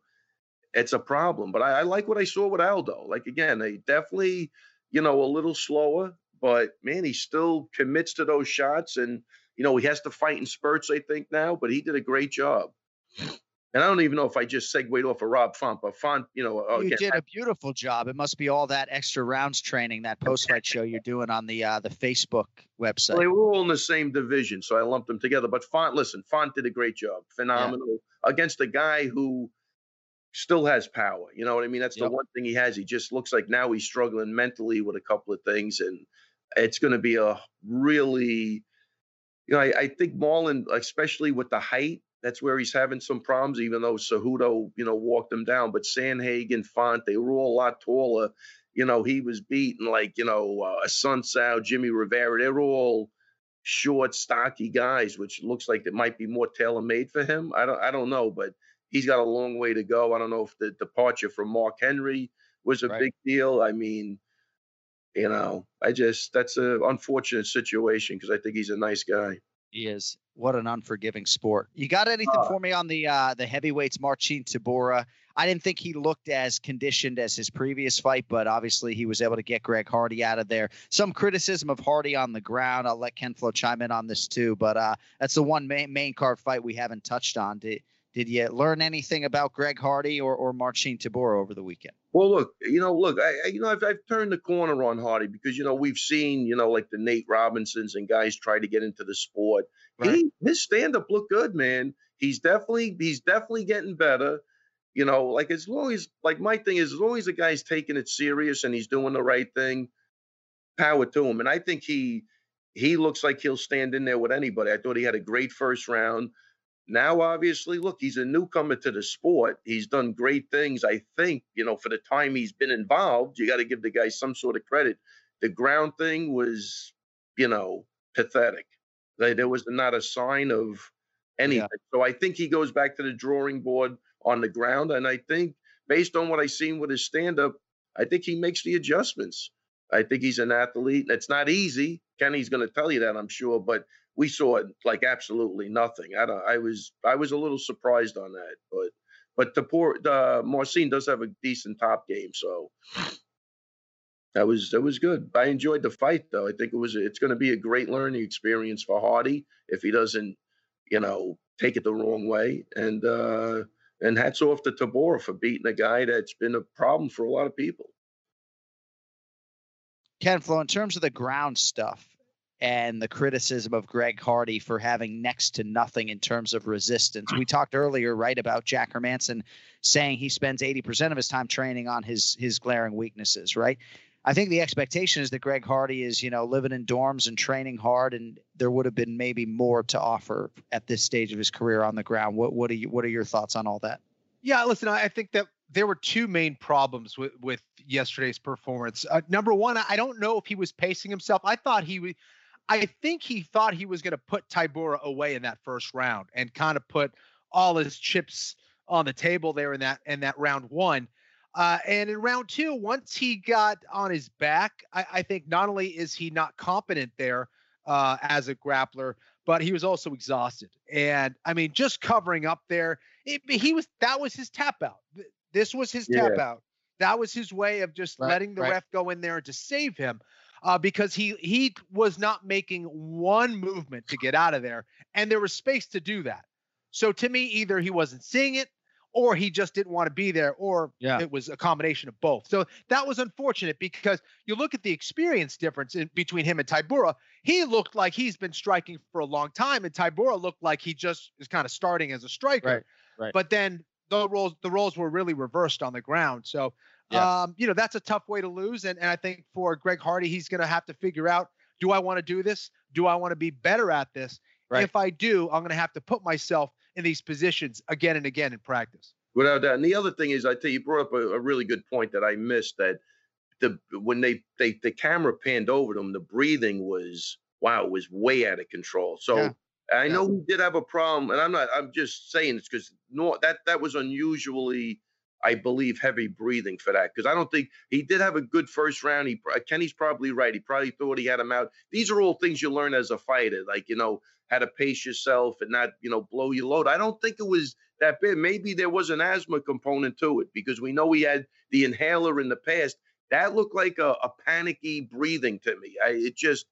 Speaker 11: it's a problem. But I, I like what I saw with Aldo. Like again, they definitely, you know, a little slower, but man, he still commits to those shots and you know, he has to fight in spurts, I think, now, but he did a great job. And I don't even know if I just segued off of Rob Font, but Font, you know, uh,
Speaker 8: You
Speaker 11: again,
Speaker 8: did a beautiful job. It must be all that extra rounds training, that post fight show you're doing on the uh, the Facebook
Speaker 11: Well,
Speaker 8: website.
Speaker 11: they were all in the same division, so I lumped them together. But Font, listen, Font did a great job, phenomenal against a guy who still has power. You know what I mean? That's the one thing he has. He just looks like now he's struggling mentally with a couple of things, and it's going to be a really, you know, I, I think Marlon, especially with the height, that's where he's having some problems. Even though Cejudo, you know, walked him down, but Sandhagen, Font, they were all a lot taller. You know, he was beating like you know uh, Sun Sao, Jimmy Rivera. They're all short, stocky guys, which looks like it might be more tailor made for him. I don't, I don't know, but he's got a long way to go. I don't know if the departure from Mark Henry was a
Speaker 8: Right.
Speaker 11: big deal. I mean, you know, I just that's an unfortunate situation because I think he's a nice guy.
Speaker 8: He is. What an unforgiving sport. You got anything
Speaker 11: Uh,
Speaker 8: for me on the uh, the heavyweights, Marcin Tybura? I didn't think he looked as conditioned as his previous fight, but obviously he was able to get Greg Hardy out of there. Some criticism of Hardy on the ground. I'll let Ken Flo chime in on this too, but uh, that's the one main, main card fight we haven't touched on. Did did you learn anything about Greg Hardy or or Marcin Tybura over the weekend?
Speaker 11: Well, look, you know, look, I, you know, I've, I've turned the corner on Hardy because you know we've seen, you know, like the Nate Robinsons and guys try to get into the sport. He his stand up looked good, man. He's definitely he's definitely getting better. You know, like as long as like my thing is as long as the guy's taking it serious and he's doing the right thing, power to him. And I think he he looks like he'll stand in there with anybody. I thought he had a great first round. Now, obviously, look, he's a newcomer to the sport. He's done great things. I think, you know, for the time he's been involved, you got to give the guy some sort of credit. The ground thing was, you know, pathetic. There was not a sign of anything. So I think he goes back to the drawing board on the ground. And I think, based on what I've seen with his stand up, I think he makes the adjustments. I think he's an athlete. It's not easy. Kenny's going to tell you that, I'm sure, but we saw like absolutely nothing. I don't. I was I was a little surprised on that, but but the poor the Marcin does have a decent top game, so that was that was good. I enjoyed the fight though. I think it was it's going to be a great learning experience for Hardy if he doesn't, you know, take it the wrong way. And uh and hats off to Tybura for beating a guy that's been a problem for a lot of people.
Speaker 8: Ken Flo, in terms of the ground stuff and the criticism of Greg Hardy for having next to nothing in terms of resistance, we talked earlier, right, about Jack Hermansson saying he spends 80% of his time training on his his glaring weaknesses, right? I think the expectation is that Greg Hardy is, you know, living in dorms and training hard, and there would have been maybe more to offer at this stage of his career on the ground. What what are you what are your thoughts on all that?
Speaker 9: Yeah, listen, I think that there were two main problems with with yesterday's performance. Uh, number one, I don't know if he was pacing himself. I thought he. I think he thought he was going to put Tybura away in that first round and kind of put all his chips on the table there in that in that round one. Uh, and in round two, once he got on his back, I, I think not only is he not competent there uh, as a grappler, but he was also exhausted. And I mean, just covering up there, it, he was that was his tap out. This was his tap out. That was his way of just
Speaker 8: Right,
Speaker 9: letting the
Speaker 8: right.
Speaker 9: ref go in there to save him, uh, because he he was not making one movement to get out of there, and there was space to do that. So to me, either he wasn't seeing it, or he just didn't want to be there, or
Speaker 8: Yeah.
Speaker 9: it was a combination of both. So that was unfortunate because you look at the experience difference in, between him and Tybura. He looked like he's been striking for a long time, and Tybura looked like he just is kind of starting as a striker.
Speaker 8: Right, right.
Speaker 9: But then the roles the roles were really reversed on the ground. So
Speaker 8: Yeah.
Speaker 9: um, you know, that's a tough way to lose. And and I think for Greg Hardy, he's gonna have to figure out, do I want to do this? Do I want to be better at this?
Speaker 8: Right.
Speaker 9: If I do, I'm gonna have to put myself in these positions again and again in practice.
Speaker 11: Without doubt. And the other thing is, I think you brought up a, a really good point that I missed. That the when they they the camera panned over them, the breathing was wow, it was way out of control. So
Speaker 8: Yeah.
Speaker 11: I know we did have a problem, and I'm not. I'm just saying this because no, that that was unusually, I believe, heavy breathing for that. Because I don't think he did have a good first round. He Kenny's probably right. He probably thought he had him out. These are all things you learn as a fighter, like you know how to pace yourself and not you know blow your load. I don't think it was that bad. Maybe there was an asthma component to it because we know he had the inhaler in the past. That looked like a, a panicky breathing to me. I, it just,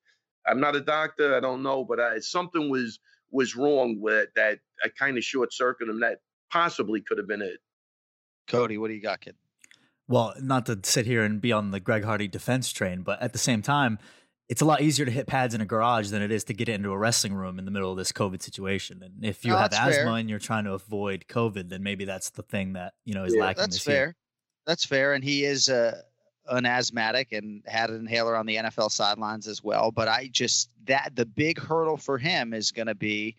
Speaker 11: I'm not a doctor. I don't know, but I, something was was wrong with it that I kind of short circuited him. That possibly could have been it.
Speaker 8: Cody, what do you got, kid?
Speaker 5: Well, not to sit here and be on the Greg Hardy defense train, but at the same time, it's a lot easier to hit pads in a garage than it is to get into a wrestling room in the middle of this COVID situation. And if you
Speaker 8: No,
Speaker 5: have asthma
Speaker 8: fair.
Speaker 5: and you're trying to avoid COVID, then maybe that's the thing that you know is
Speaker 11: Yeah,
Speaker 5: lacking
Speaker 8: That's
Speaker 5: this
Speaker 8: fair.
Speaker 5: year.
Speaker 8: That's fair. And he is uh, an asthmatic and had an inhaler on the NFL sidelines as well. But I just that the big hurdle for him is going to be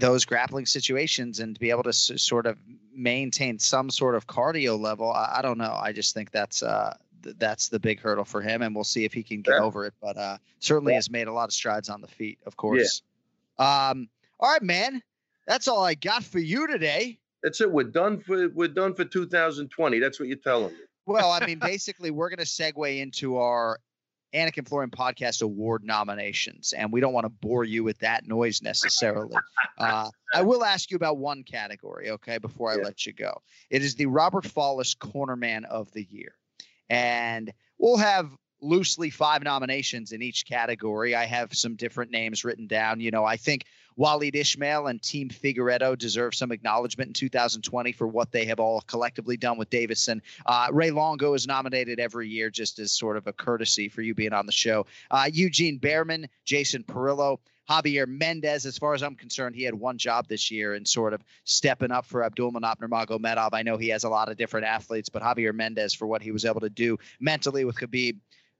Speaker 8: those grappling situations and to be able to s- sort of maintain some sort of cardio level. I, I don't know. I just think that's uh th- that's the big hurdle for him, and we'll see if he can get
Speaker 11: Yeah.
Speaker 8: over it. But uh, certainly has made a lot of strides on the feet, of course. Um, all right, man. That's all I got for you today.
Speaker 11: That's it. We're done for we're done for 2020. That's what you're telling me.
Speaker 8: Well, I mean, [LAUGHS] basically, we're going to segue into our Anik and Florian Podcast Award nominations, and we don't want to bore you with that noise necessarily. [LAUGHS] Uh, I will ask you about one category, okay, before I
Speaker 11: Yeah.
Speaker 8: let you go. It is the Robert Follis Cornerman of the Year, and we'll have loosely five nominations in each category. I have some different names written down. You know, I think Waleed Ishmael and Team Figueiredo deserve some acknowledgement in 2020 for what they have all collectively done with Deiveson. Uh, Ray Longo is nominated every year just as sort of a courtesy for you being on the show. Uh, Eugene Bareman, Jason Parillo, Javier Mendez, as far as I'm concerned, he had one job this year and sort of stepping up for Abdulmanap Nurmagomedov. I know he has a lot of different athletes, but Javier Mendez, for what he was able to do mentally with Khabib,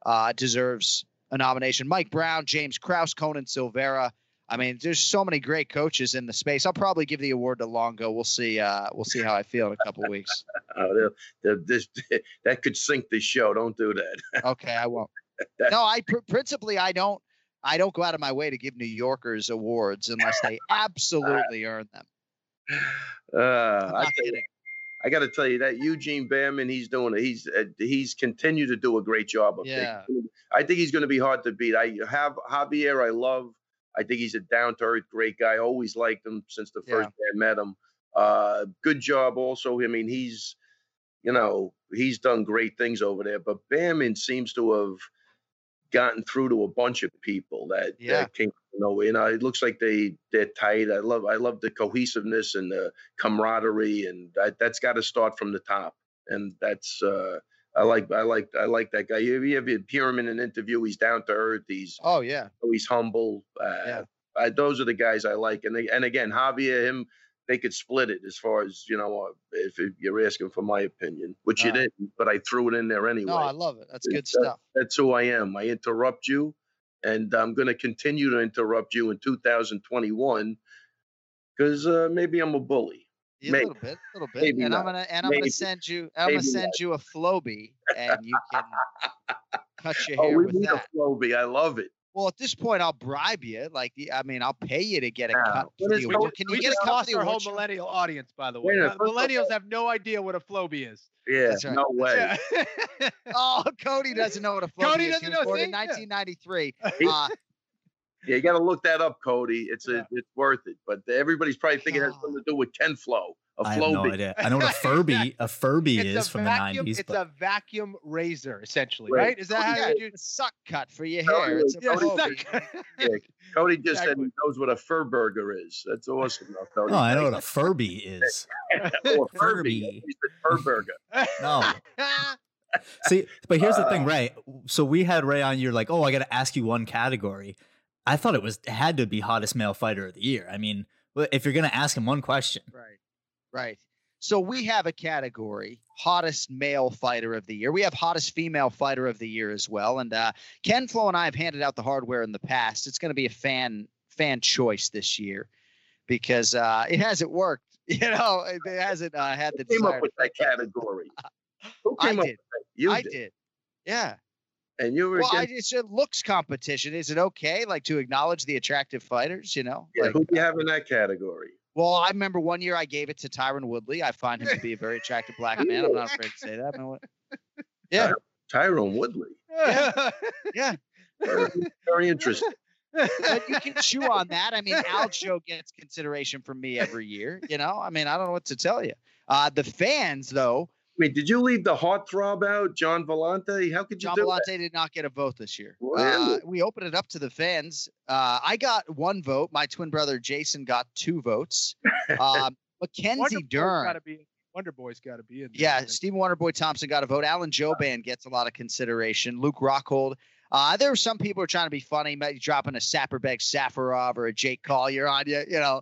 Speaker 8: uh, deserves a nomination. Mike Brown, James Krause, Conan Silveira. I mean, there's so many great coaches in the space. I'll probably give the award to Longo. We'll see. Uh, we'll see how I feel in a couple weeks. [LAUGHS]
Speaker 11: Oh, they'll- they'll- this [LAUGHS] that could sink the show. Don't do that. [LAUGHS]
Speaker 8: Okay, I won't. No, I pr- principally I don't. I don't go out of my way to give New Yorkers awards unless they absolutely earn them.
Speaker 11: Uh, I,
Speaker 8: not
Speaker 11: tell you,
Speaker 8: kidding.
Speaker 11: I got to tell you that Eugene Bareman, he's doing it. He's uh, he's continued to do a great job. There.
Speaker 8: Yeah.
Speaker 11: I think he's going to be hard to beat. I have Javier. I love. I think he's a down to earth, great guy. Always liked him since the first day I met him. Uh, good job, also. I mean, he's, you know, he's done great things over there. But Bareman seems to have gotten through to a bunch of people that,
Speaker 8: Yeah.
Speaker 11: that came nowhere. You know, it looks like they they're tight. I love I love the cohesiveness and the camaraderie, and that that's got to start from the top. And that's uh, I like I like I like that guy. You you ever hear him in an interview? He's down to earth. He's
Speaker 8: Oh yeah,
Speaker 11: he's humble. Uh,
Speaker 8: Yeah.
Speaker 11: I, those are the guys I like. And they, and again, Javier, him, they could split it as far as you know. Uh, if, you're asking for my opinion, which you
Speaker 8: Uh,
Speaker 11: didn't, but I threw it in there anyway.
Speaker 8: no, I love it. That's good
Speaker 11: It's, uh,
Speaker 8: stuff.
Speaker 11: That's who I am. I interrupt you, and I'm going to continue to interrupt you in 2021 because uh, maybe I'm a bully.
Speaker 8: Yeah, a
Speaker 11: maybe.
Speaker 8: little bit, a little bit. And I'm gonna and I'm gonna send you. I'm gonna send
Speaker 11: not.
Speaker 8: you a Flowbee, and you can [LAUGHS] cut your hair
Speaker 11: Oh,
Speaker 8: hair
Speaker 11: we
Speaker 8: with
Speaker 11: need
Speaker 8: that.
Speaker 11: a Flowbee. I love it.
Speaker 8: Well, at this point, I'll bribe you. Like, I mean, I'll pay you to get a
Speaker 11: Yeah.
Speaker 8: cut.
Speaker 11: What
Speaker 8: For
Speaker 11: is-
Speaker 8: the. Can you get
Speaker 9: just
Speaker 8: a cut for
Speaker 9: lost our whole
Speaker 8: award show?
Speaker 9: millennial audience, by the way.
Speaker 11: a
Speaker 9: Uh,
Speaker 11: minute, first of
Speaker 9: Millennials have no idea what a Flowbee is.
Speaker 11: Yeah,
Speaker 8: right.
Speaker 11: no way.
Speaker 9: Yeah. [LAUGHS]
Speaker 8: Oh, Cody doesn't know what a [LAUGHS] Flowbee
Speaker 9: Cody
Speaker 8: is.
Speaker 9: doesn't
Speaker 8: he was
Speaker 9: know,
Speaker 8: born
Speaker 9: see?
Speaker 8: in 1993. [LAUGHS] Uh,
Speaker 11: Yeah, you got to look that up, Cody. It's a,
Speaker 9: Yeah.
Speaker 11: it's worth it. But everybody's probably thinking it has something to do with Ken Flo. A
Speaker 5: I have no
Speaker 11: Flowbee.
Speaker 5: idea. I know what a [LAUGHS] Furby a Furby
Speaker 9: It's
Speaker 5: is
Speaker 9: a
Speaker 5: from
Speaker 9: vacuum,
Speaker 5: the 90s.
Speaker 9: It's
Speaker 5: but
Speaker 9: a vacuum razor, essentially,
Speaker 11: Right.
Speaker 9: right? Is that
Speaker 8: Oh,
Speaker 9: how
Speaker 8: yeah,
Speaker 9: you?
Speaker 8: do a suck cut for your
Speaker 11: Oh,
Speaker 8: hair. It's a
Speaker 9: Yeah,
Speaker 8: Flowbee.
Speaker 9: suck-
Speaker 11: Yeah, Cody just said
Speaker 9: Exactly.
Speaker 11: he knows what a fur burger is. That's awesome, though, Cody.
Speaker 5: no, I know what a [LAUGHS] Furby is.
Speaker 11: Oh, a Furby.
Speaker 5: Furby.
Speaker 11: He said fur burger. [LAUGHS]
Speaker 5: No. See, but here's the
Speaker 11: Uh,
Speaker 5: thing, Ray. So we had Ray on. You're like, oh, I got to ask you one category. I thought it was had to be hottest male fighter of the year. I mean, if you're gonna ask him one question,
Speaker 8: Right. Right. So we have a category, hottest male fighter of the year. We have hottest female fighter of the year as well. And uh, Ken Flo and I have handed out the hardware in the past. It's going to be a fan fan choice this year because uh, it hasn't worked. [LAUGHS] You know, it hasn't uh, had the
Speaker 11: Who came up with that category? [LAUGHS] Who
Speaker 8: I
Speaker 11: came up
Speaker 8: did.
Speaker 11: with that? You
Speaker 8: I
Speaker 11: did.
Speaker 8: did. Yeah.
Speaker 11: And you were
Speaker 8: Well, I, it's a looks competition. Is it okay, like, to acknowledge the attractive fighters? You know,
Speaker 11: yeah,
Speaker 8: like,
Speaker 11: who do you have in that category?
Speaker 8: Well, I remember one year I gave it to Tyron Woodley. I find him to be a very attractive black [LAUGHS] man. I'm not afraid to say that. man. What- Yeah,
Speaker 11: Tyrone Woodley.
Speaker 8: yeah, [LAUGHS] yeah.
Speaker 11: Very, very interesting.
Speaker 8: But you can chew on that. I mean, Al Aljo gets consideration from me every year. You know, I mean, I don't know what to tell you. Uh, the fans, though,
Speaker 11: Wait, did you leave the heartthrob out, John Vellante? How could you
Speaker 8: John
Speaker 11: do
Speaker 8: Vellante did not get a vote this year. Uh, we opened it up to the fans. Uh, I got one vote. My twin brother Jason got two votes. Um, [LAUGHS] Mackenzie
Speaker 9: Wonder Boy's
Speaker 8: Dern.
Speaker 9: gotta be. Wonder Boy's got to be in. there,
Speaker 8: Yeah,
Speaker 9: think.
Speaker 8: Stephen Wonderboy Thompson got a vote. Alan Joban gets a lot of consideration. Luke Rockhold. Uh, there were some people who are trying to be funny, maybe dropping a Saparbek Safarov or a Jake Collier on you. You know,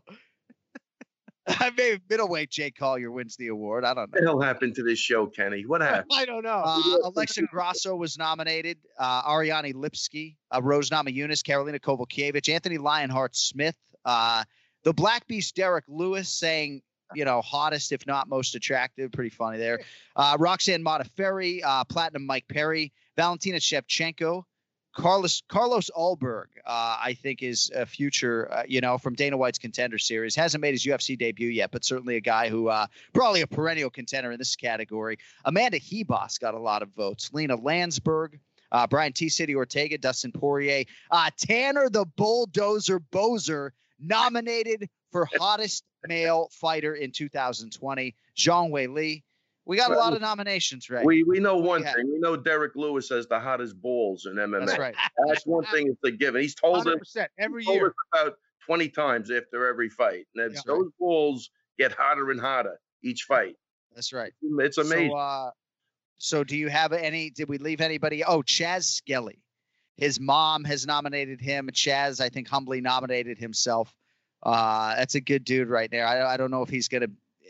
Speaker 8: [LAUGHS] maybe middleweight Jake Collier wins the award. I don't
Speaker 11: What the
Speaker 8: know.
Speaker 11: hell happened to this show, Kenny? What [LAUGHS] happened?
Speaker 9: I don't know.
Speaker 8: Uh, [LAUGHS] Alexa Grasso was nominated. Uh, Ariane Lipski, uh, Rose Namajunas, Karolina Kowalkiewicz, Anthony Lionheart Smith, uh, the Black Beast Derrick Lewis saying, you know, hottest if not most attractive. Pretty funny there. Uh, Roxanne Modafferi, uh, Platinum Mike Perry, Valentina Shevchenko, Carlos Carlos Ulberg, uh, I think is a future, uh, you know, from Dana White's Contender Series. Hasn't made his UFC debut yet, but certainly a guy who uh, probably a perennial contender in this category. Amanda Ribas got a lot of votes. Lina Länsberg, uh, Brian T. City Ortega, Dustin Poirier, uh, Tanner the Bulldozer Boser nominated for [LAUGHS] hottest male fighter in 2020. Zhang Weili. We got a lot of nominations, right?
Speaker 11: We we know one
Speaker 8: Yeah.
Speaker 11: thing. We know Derrick Lewis has the hottest balls in MMA.
Speaker 8: That's right.
Speaker 11: That's one thing it's a given. He's told
Speaker 9: Hundred
Speaker 11: us
Speaker 9: percent every
Speaker 11: told
Speaker 9: year.
Speaker 11: us about twenty times after every fight. And
Speaker 9: Yeah.
Speaker 11: those balls get hotter and hotter each fight.
Speaker 8: That's right.
Speaker 11: It's amazing.
Speaker 8: So, uh, so do you have any? Did we leave anybody? Oh, Chas Skelly. His mom has nominated him. Chas, I think, humbly nominated himself. Uh, that's a good dude right there. I, I don't know if he's gonna,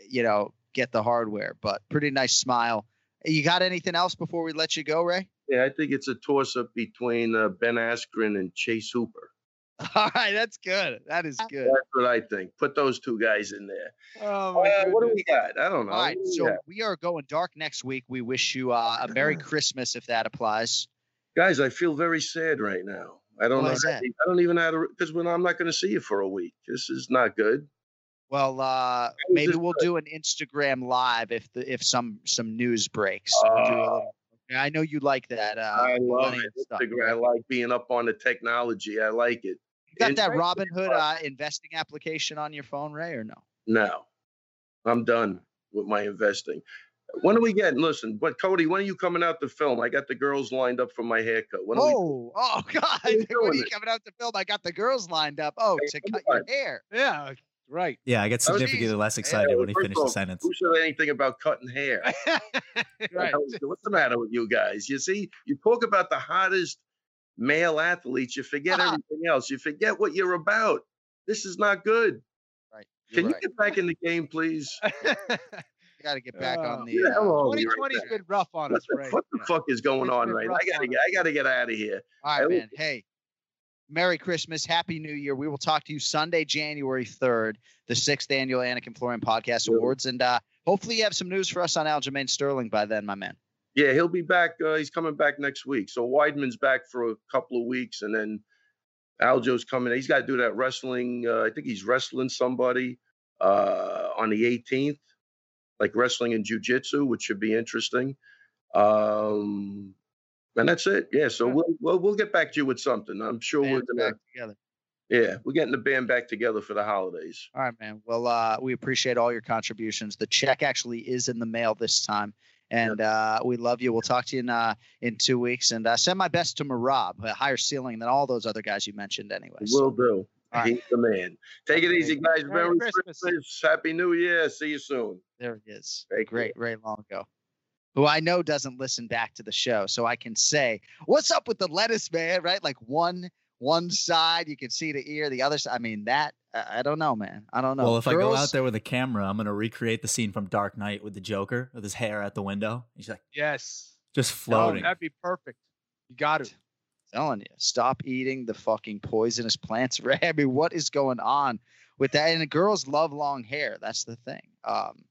Speaker 8: you know, get the hardware, but pretty nice smile. You got anything else before we let you go, Ray?
Speaker 11: yeah, I think it's a toss up between uh, Ben Askren and Chase Hooper. [LAUGHS]
Speaker 8: All right, that's good. That is good.
Speaker 11: That's what I think. Put those two guys in there.
Speaker 9: Oh my
Speaker 11: Uh, what do we got? I don't know.
Speaker 8: All right,
Speaker 11: we
Speaker 8: so
Speaker 11: got?
Speaker 8: we are going dark next week. We wish you uh, a Merry [CLEARS THROAT] Christmas if that applies.
Speaker 11: guys, I feel very sad right now. I don't
Speaker 8: Why
Speaker 11: know.
Speaker 8: is that?
Speaker 11: I don't even know how to because when I'm not going to see you for a week. This is not good.
Speaker 8: Well, uh, maybe we'll do an Instagram live if the if some some news breaks. We'll little- I know you like that. Uh,
Speaker 11: I love
Speaker 8: millennial
Speaker 11: it.
Speaker 8: stuff.
Speaker 11: Instagram, I like being up on the technology. I like it.
Speaker 8: You got that Robinhood uh, investing application on your phone, Ray, or no?
Speaker 11: No, I'm done with my investing. When are we getting? Listen, but Cody, when are you coming out to film? I got the girls lined up for my haircut. When are we?
Speaker 8: Oh, oh [LAUGHS] God!
Speaker 11: you [LAUGHS]
Speaker 8: When are you coming out to film? I got the girls lined up. Oh,
Speaker 11: Hey,
Speaker 8: to cut your hair.
Speaker 9: Yeah, right.
Speaker 5: yeah, I get significantly less excited
Speaker 11: Yeah,
Speaker 5: when he
Speaker 11: first
Speaker 5: finished
Speaker 11: of
Speaker 5: the
Speaker 11: all,
Speaker 5: sentence.
Speaker 11: Who said anything about cutting hair? [LAUGHS]
Speaker 9: right.
Speaker 11: What's the matter with you guys? You see, you talk about the hottest male athletes, you forget everything else. You forget what you're about. This is not good.
Speaker 8: Right.
Speaker 11: Can
Speaker 8: You're
Speaker 11: you get back in the game, please? [LAUGHS]
Speaker 8: You got to get back on
Speaker 9: Oh.
Speaker 8: the.
Speaker 11: Who the
Speaker 8: uh,
Speaker 11: hell are you right
Speaker 9: been rough on
Speaker 11: What
Speaker 9: us,
Speaker 11: the,
Speaker 9: Ray.
Speaker 11: what the fuck is going
Speaker 9: It's
Speaker 11: on right now? I gotta get, I gotta get out of here.
Speaker 8: All
Speaker 11: I
Speaker 8: man. Hey, Merry Christmas, Happy New Year. We will talk to you Sunday, January third, the sixth annual Anik and Florian Podcast
Speaker 11: Sure.
Speaker 8: Awards, and uh, hopefully you have some news for us on Aljamain Sterling by then, my man.
Speaker 11: Yeah, he'll be back. Uh, he's coming back next week. So Weidman's back for a couple of weeks, and then Aljo's coming. He's got to do that wrestling. Uh, I think he's wrestling somebody uh, on the 18th, like wrestling and jujitsu, which should be interesting. Um, and that's it. Yeah. So we'll, we'll we'll get back to you with something. I'm sure we're gonna.
Speaker 8: back together.
Speaker 11: Yeah, we're getting the band back together for the holidays.
Speaker 8: All right, man. Well, uh, we appreciate all your contributions. The check actually is in the mail this time, and uh, we love you. We'll talk to you in uh, in two weeks, and uh, send my best to Merab, a higher ceiling than all those other guys you mentioned, anyway.
Speaker 11: Will do.
Speaker 8: All right.
Speaker 11: He's the man. Take it easy, guys.
Speaker 8: Merry
Speaker 11: Merry
Speaker 8: Christmas.
Speaker 11: Christmas. Happy New Year. See you soon.
Speaker 8: There he is.
Speaker 11: You.
Speaker 8: Great, Ray Longo, who I know doesn't listen back to the show, so I can say, "What's up with the lettuce, man?" Right, like one one side you can see the ear, the other side. I mean, that I I don't know, man. I don't know.
Speaker 5: Well, if I go out there with a camera, I'm gonna recreate the scene from Dark Knight with the Joker with his hair at the window. He's like
Speaker 9: Yes.
Speaker 5: just
Speaker 9: No,
Speaker 5: floating.
Speaker 9: that'd be perfect. You got it.
Speaker 8: telling you, stop eating the fucking poisonous plants, [LAUGHS] Ray. I mean, what is going on with that? And the girls love long hair. That's the thing. Um,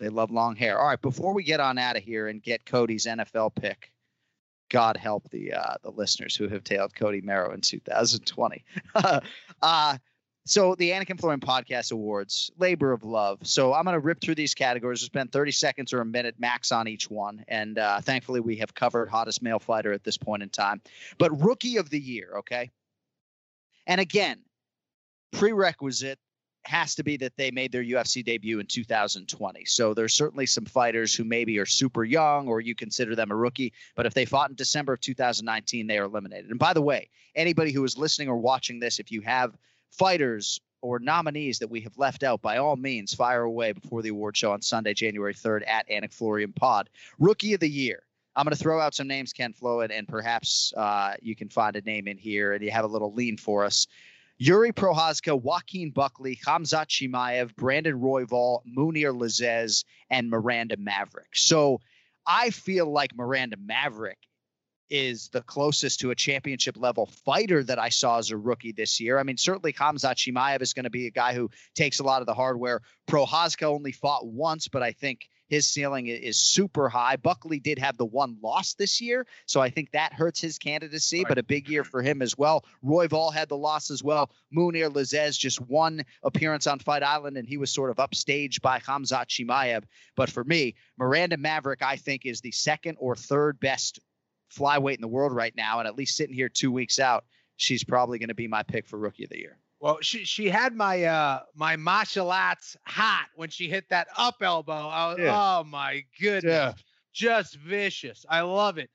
Speaker 8: they love long hair. All right, before we get on out of here and get Cody's NFL pick, God help the uh, the listeners who have tailed Cody Merrow in 2020. [LAUGHS] uh, so the Anik and Florian Podcast Awards, labor of love. So I'm going to rip through these categories. We'll spend 30 seconds or a minute max on each one, and uh, thankfully we have covered hottest male fighter at this point in time. But rookie of the year, okay. And again, prerequisite has to be that they made their UFC debut in 2020. So there's certainly some fighters who maybe are super young or you consider them a rookie, but if they fought in December of 2019, they are eliminated. And by the way, anybody who is listening or watching this, if you have fighters or nominees that we have left out, by all means, fire away before the award show on Sunday, January 3rd at Anik Florian Pod. Rookie of the year. I'm going to throw out some names, Ken Flo, and, and perhaps uh, you can find a name in here and you have a little lean for us. Jiri Prochazka, Joaquin Buckley, Hamzat Chimaev, Brandon Royval, Mounir Lazzez, and Miranda Maverick. So I feel like Miranda Maverick is the closest to a championship level fighter that I saw as a rookie this year. I mean, certainly Hamzat Chimaev is going to be a guy who takes a lot of the hardware. Prochazka only fought once, but I think his ceiling is super high. Buckley did have the one loss this year, so I think that hurts his candidacy, but a big year for him as well. Royval had the loss as well. Mounir Lazzez just one appearance on Fight Island, and he was sort of upstaged by Hamzat Chimaev. But for me, Miranda Maverick, I think, is the second or third best flyweight in the world right now, and at least sitting here two weeks out, she's probably going to be my pick for Rookie of the Year.
Speaker 9: Well, she she had my uh my martial arts hot when she hit that up elbow. Was-
Speaker 8: Yeah.
Speaker 9: Oh my goodness, just vicious. I love it.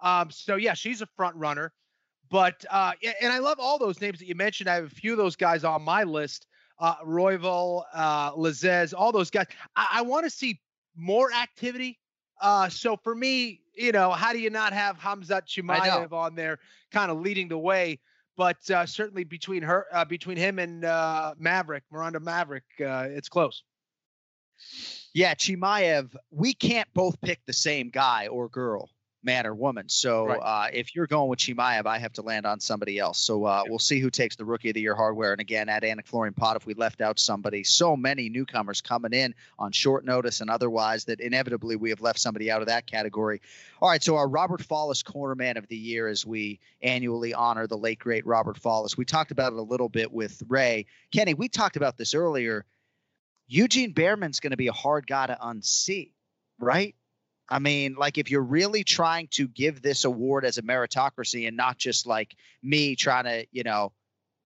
Speaker 9: Um, so yeah, she's a front runner. But uh, and I love all those names that you mentioned. I have a few of those guys on my list. Uh, Royval, uh, Lazzez, all those guys. I, I want to see more activity. Uh, so for me, you know, how do you not have Hamzat Chimaev on there, kind of leading the way? But uh, certainly between her, uh, between him and uh, Maverick, Miranda Maverick, uh, it's close.
Speaker 8: Yeah, Chimaev, we can't both pick the same guy or girl, man or woman. So
Speaker 9: Right.
Speaker 8: uh, if you're going with Chimaev, I have to land on somebody else. So uh, we'll see who takes the Rookie of the Year hardware. And again, at Anik Florian Pot, if we left out somebody, so many newcomers coming in on short notice and otherwise that inevitably we have left somebody out of that category. All right, so our Robert Follis Corner Man of the Year as we annually honor the late, great Robert Follis. We talked about it a little bit with Ray. Kenny, we talked about this earlier. Eugene Bareman's going to be a hard guy to unsee, right? I mean, like if you're really trying to give this award as a meritocracy and not just like me trying to, you know,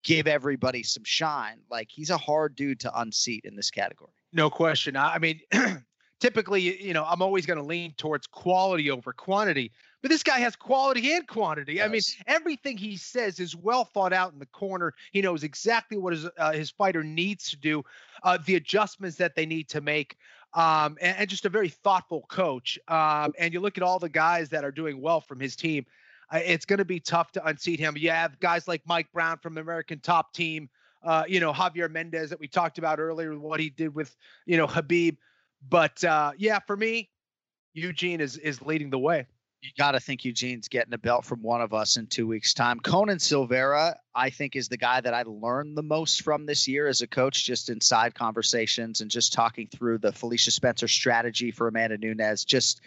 Speaker 8: give everybody some shine, like he's a hard dude to unseat in this category.
Speaker 9: No question. I I mean, [CLEARS THROAT] typically, you know, I'm always going to lean towards quality over quantity, but this guy has quality and quantity. I mean, everything he says is well thought out in the corner. He knows exactly what his uh, his fighter needs to do, uh, the adjustments that they need to make, um, and, and just a very thoughtful coach. Um, and you look at all the guys that are doing well from his team. Uh, it's going to be tough to unseat him. You have guys like Mike Brown from the American Top Team. Uh, you know Javier Mendez that we talked about earlier, what he did with you know Khabib. But uh, yeah, for me, Eugene is is leading the way.
Speaker 8: You got to think Eugene's getting a belt from one of us in two weeks' time. Conan Silveira, I think, is the guy that I learned the most from this year as a coach, just in side conversations and just talking through the Felicia Spencer strategy for Amanda Nunes. Just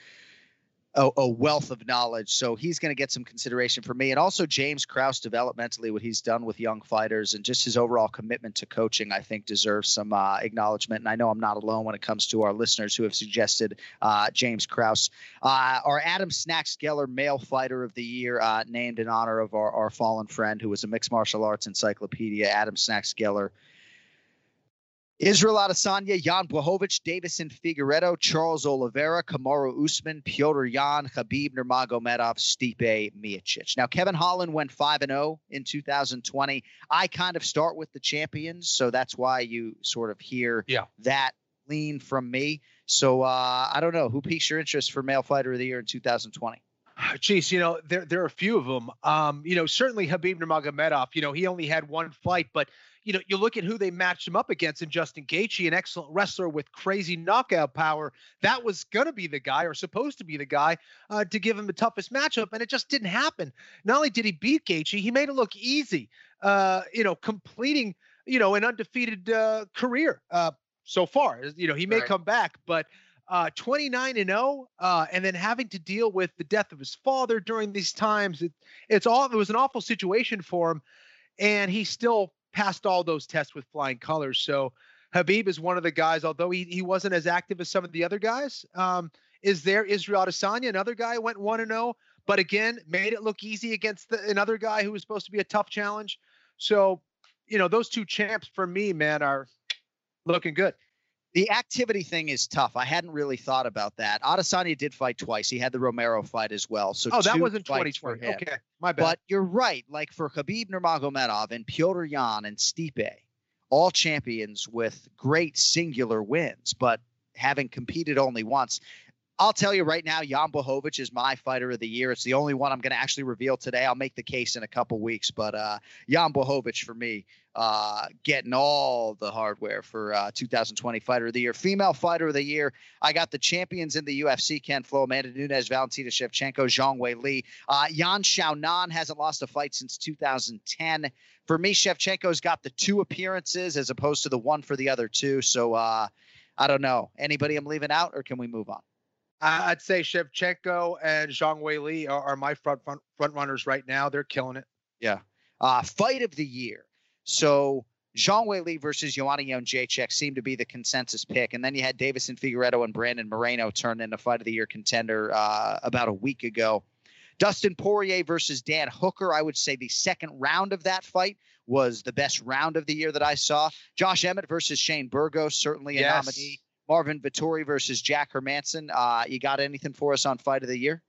Speaker 8: a, a wealth of knowledge. So he's going to get some consideration for me. And also James Krause developmentally, what he's done with young fighters and just his overall commitment to coaching, I think deserves some uh, acknowledgement. And I know I'm not alone when it comes to our listeners who have suggested uh, James Krause. Uh, our Adam Snacks Geller Male Fighter of the Year, uh, named in honor of our, our fallen friend who was a mixed martial arts encyclopedia, Adam Snacks Geller. Israel Adesanya, Jan Blachowicz, Deiveson Figueiredo, Charles Oliveira, Kamaru Usman, Petr Yan, Khabib Nurmagomedov, Stipe Miocic. Now, Kevin Holland went 5 and 0 in 2020. I kind of start with the champions, so that's why you sort of hear
Speaker 9: yeah.
Speaker 8: that lean from me. So uh, I don't know who piques your interest for male fighter of the year in 2020.
Speaker 9: Geez, [SIGHS] you know there there are a few of them. Um, you know, certainly Khabib Nurmagomedov. You know, he only had one fight, but you know, you look at who they matched him up against in Justin Gaethje, an excellent wrestler with crazy knockout power. That was going to be the guy, or supposed to be the guy, uh, to give him the toughest matchup, and it just didn't happen. Not only did he beat Gaethje, he made it look easy. Uh, you know, completing, you know, an undefeated uh, career uh, so far. You know, he may
Speaker 8: Right.
Speaker 9: come back, but uh, 29 and 0, uh, and then having to deal with the death of his father during these times. It, it's all. It was an awful situation for him, and he still passed all those tests with flying colors. So Khabib is one of the guys, although he he wasn't as active as some of the other guys. Um, is there Israel Adesanya, another guy went one and 0, but again made it look easy against the, another guy who was supposed to be a tough challenge. So, you know, those two champs for me, man, are looking good.
Speaker 8: The activity thing is tough. I hadn't really thought about that. Adesanya did fight twice. He had the Romero fight as well. So
Speaker 9: oh, that wasn't
Speaker 8: fights for
Speaker 9: 2020. Okay, my bad.
Speaker 8: But you're right. Like for Khabib Nurmagomedov and Petr Yan and Stipe, all champions with great singular wins, but having competed only once. I'll tell you right now, Jan Blachowicz is my fighter of the year. It's the only one I'm going to actually reveal today. I'll make the case in a couple weeks, but uh, Jan Blachowicz for me, uh, getting all the hardware for uh, 2020 Fighter of the Year. Female Fighter of the Year, I got the champions in the UFC: Ken Flo, Amanda Nunes, Valentina Shevchenko, Zhang Weili. Uh, Yan Xiaonan hasn't lost a fight since 2010. For me, Shevchenko's got the two appearances as opposed to the one for the other two. So uh, I don't know. Anybody I'm leaving out, or can we move on?
Speaker 9: I'd say Shevchenko and Zhang Weili are, are my front, front front runners right now. They're killing it.
Speaker 8: Yeah. Uh, fight of the year. So Zhang Weili versus Joanna Jędrzejczyk seemed to be the consensus pick, and then you had Deiveson Figueiredo and Brandon Moreno turn into fight of the year contender uh, about a week ago. Dustin Poirier versus Dan Hooker. I would say the second round of that fight was the best round of the year that I saw. Josh Emmett versus Shane Burgos, certainly a
Speaker 9: Yes.
Speaker 8: nominee. Marvin Vettori versus Jack Hermansson. Uh, you got anything for us on fight of the year?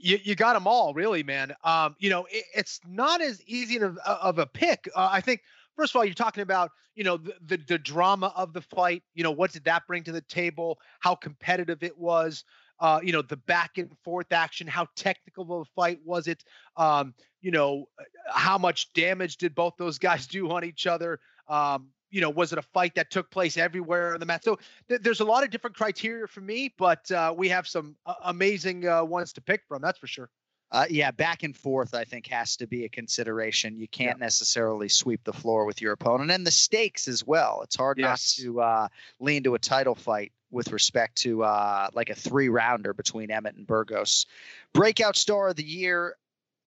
Speaker 9: You, you got them all really man. Um you know it, it's not as easy of, of a pick. Uh, i think first of all you're talking about you know the, the the drama of the fight you know what did that bring to the table how competitive it was uh you know the back and forth action how technical of a fight was it um you know uh, how much damage did both those [LAUGHS] guys do on each other? Um you know, was it a fight that took place everywhere on the mat? So th- there's a lot of different criteria for me, but uh, we have some uh, amazing uh, ones to pick from. That's for sure.
Speaker 8: Uh, yeah, back and forth, I think, has to be a consideration. You can't necessarily sweep the floor with your opponent, and the stakes as well. It's hard
Speaker 9: Yes.
Speaker 8: not to uh, lean to a title fight with respect to uh, like a three rounder between Emmett and Burgos. Breakout star of the year.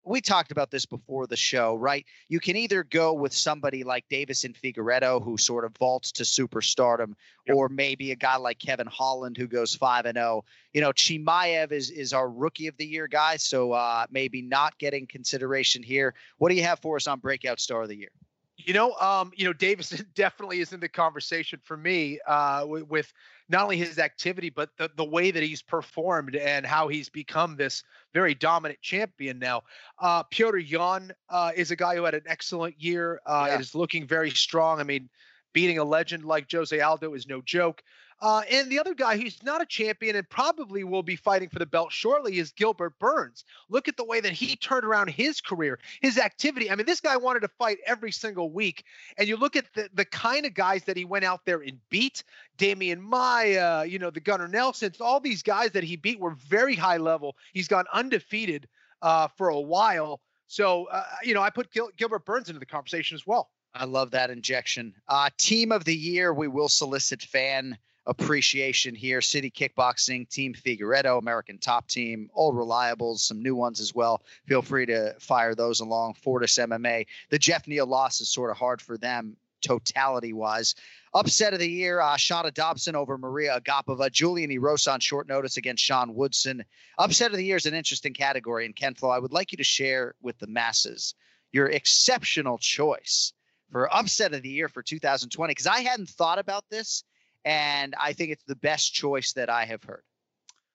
Speaker 8: We talked about this before the show, right? You can either go with somebody like Deiveson Figueiredo, who sort of vaults to superstardom, or maybe a guy like Kevin Holland, who goes five and zero you know, Chimaev is is our rookie of the year guy, so uh, maybe not getting consideration here. What do you have for us on breakout star of the year?
Speaker 9: You know, um, you know, Deiveson [LAUGHS] definitely is in the conversation for me uh, with, with not only his activity but the, the way that he's performed and how he's become this very dominant champion now. Uh, Petr Yan uh, is a guy who had an excellent year. Uh,
Speaker 8: Yeah.
Speaker 9: Is looking very strong. I mean, beating a legend like Jose Aldo is no joke. Uh, and the other guy who's not a champion and probably will be fighting for the belt shortly is Gilbert Burns. Look at the way that he turned around his career, his activity. I mean, this guy wanted to fight every single week. And you look at the, the kind of guys that he went out there and beat Demian Maia, you know, the Gunnar Nelsons, all these guys that he beat were very high level. He's gone undefeated uh, for a while. So, uh, you know, I put Gil- Gilbert Burns into the conversation as well.
Speaker 8: I love that injection. Uh, team of the year, we will solicit fan appreciation here. City Kickboxing, Team Figueiredo, American Top Team, Old reliables, some new ones as well. Feel free to fire those along. Fortis MMA. The Geoff Neal loss is sort of hard for them totality wise. Upset of the year, uh, Shana Dobson over Mariya Agapova. Julian Erosa on short notice against Sean Woodson. Upset of the year is an interesting category. And Ken Flo, I would like you to share with the masses your exceptional choice for upset of the year for 2020 because I hadn't thought about this, and I think it's the best choice that I have heard.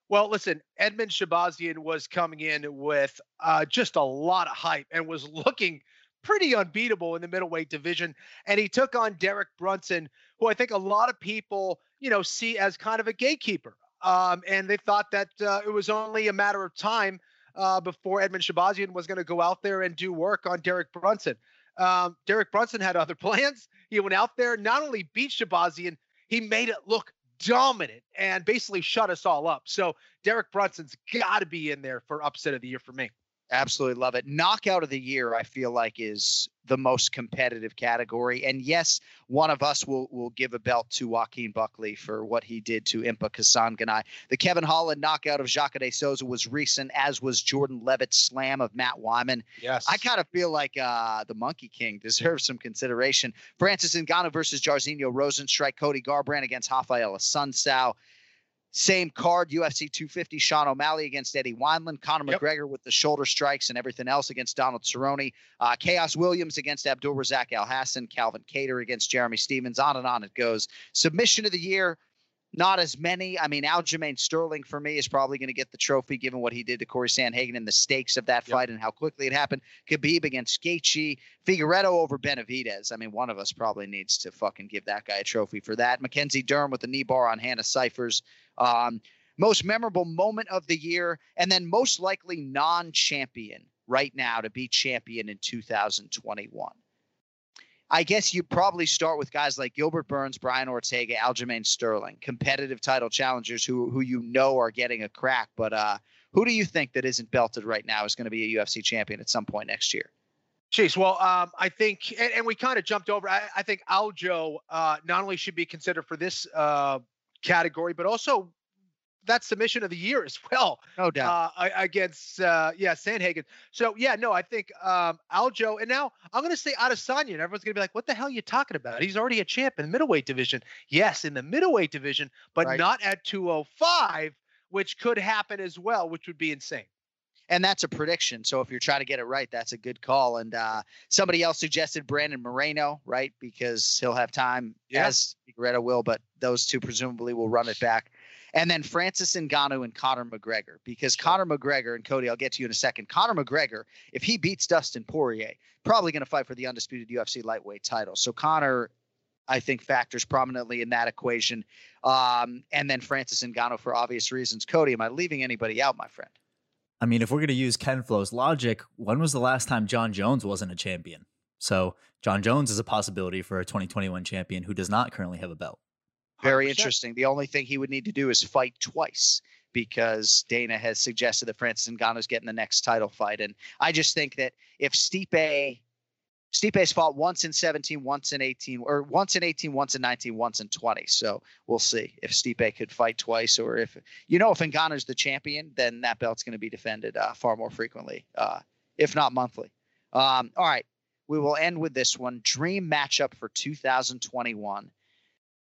Speaker 9: Well, listen, Edmen Shahbazyan was coming in with uh, just a lot of hype and was [LAUGHS] looking pretty unbeatable in the middleweight division. And he took on Derek Brunson, who I think a lot of people, you know, see as kind of a gatekeeper. Um, and they thought that uh, it was only a matter of time uh, before Edmen Shahbazyan was going to go out there and do work on Derek Brunson. Um, Derek Brunson had other [LAUGHS] plans. He went out there, not only beat Shahbazyan, he made it look dominant and basically shut us all up. So Derek Brunson's got to be in there for upset of the year for me.
Speaker 8: Absolutely love it. Knockout of the year, I feel like, is the most competitive category. And yes, one of us will will give a belt to Joaquin Buckley for what he did to Impa Kasanganay. The Kevin Holland knockout of Jacare de Souza was recent, as was Jordan Leavitt's slam of Matt Wiman.
Speaker 9: Yes.
Speaker 8: I kind of feel like uh, the Monkey King [LAUGHS] deserves some consideration. Francis Ngannou versus Jairzinho Rozenstruik, Cody Garbrandt against Rafael Assunção. Same card, UFC 250, Sean O'Malley against Eddie Wineland, Conor
Speaker 9: Yep.
Speaker 8: McGregor with the shoulder strikes and everything else against Donald Cerrone, uh, Khaos Williams against Abdul Razak Alhassan, Calvin Kattar against Jeremy Stephens, on and on it goes. Submission of the year, not as many. I mean, Aljamain Sterling for me is probably going to get the trophy given what he did to Cory Sandhagen and the stakes of that
Speaker 9: Yep.
Speaker 8: fight and how quickly it happened. Khabib against Gaethje, Figueiredo over Benavidez. I mean, one of us probably needs to fucking give that guy a trophy for that. Mackenzie Dern with the knee bar on Hannah Cifers. Um, most memorable moment of the year, and then most likely non-champion right now to be champion in 2021. I guess you probably start with guys like Gilbert Burns, Brian Ortega, Aljamain Sterling, competitive title challengers who who you know are getting a crack. But uh, who do you think that isn't belted right now is going to be a UFC champion at some point next year?
Speaker 9: Jeez, well, um, I think, and, and we kind of jumped over. I, I think Aljo uh, not only should be considered for this uh, category, but also that submission of the year as [LAUGHS] well.
Speaker 8: No doubt.
Speaker 9: Uh, against, uh, yeah, Sandhagen. So, yeah, no, I think um, Aljo, and now I'm going to say Adesanya, and everyone's going to be like, what the hell are you talking about? He's already a champ in the middleweight division. Yes, in the middleweight division, but
Speaker 8: Right.
Speaker 9: not at 205, which could happen as well, which would be insane.
Speaker 8: and that's a prediction. So if you're trying to get it right, that's a good call. And uh, somebody else suggested Brandon Moreno, right? Because he'll have time
Speaker 9: Yeah.
Speaker 8: as will, but those two presumably will run it back. And then Francis Ngannou and Conor McGregor, because Conor McGregor and Cody, I'll get to you in a second. Conor McGregor, if he beats Dustin Poirier, probably going to fight for the undisputed UFC lightweight title. So Conor, I think, factors prominently in that equation. Um, and then Francis Ngannou for obvious reasons. Cody, am I leaving anybody out, my friend?
Speaker 5: I mean, if we're going to use Ken Flo's logic, when was the last time Jon Jones wasn't a champion? So Jon Jones is a possibility for a 2021 champion who does not currently have a belt.
Speaker 8: Very
Speaker 9: 100%.
Speaker 8: interesting. The only thing he would need to do is fight twice because Dana has suggested that Francis Ngannou's getting the next title fight. And I just think that if Stipe Stipe's fought once in 17, once in 18, or once in 18, once in 19, once in 20. So we'll see if Stipe could fight twice, or if you know if Ngannou's the champion, then that belt's going to be defended uh, far more frequently, uh, if not monthly. Um, all right, we will end with this one: dream matchup for 2021.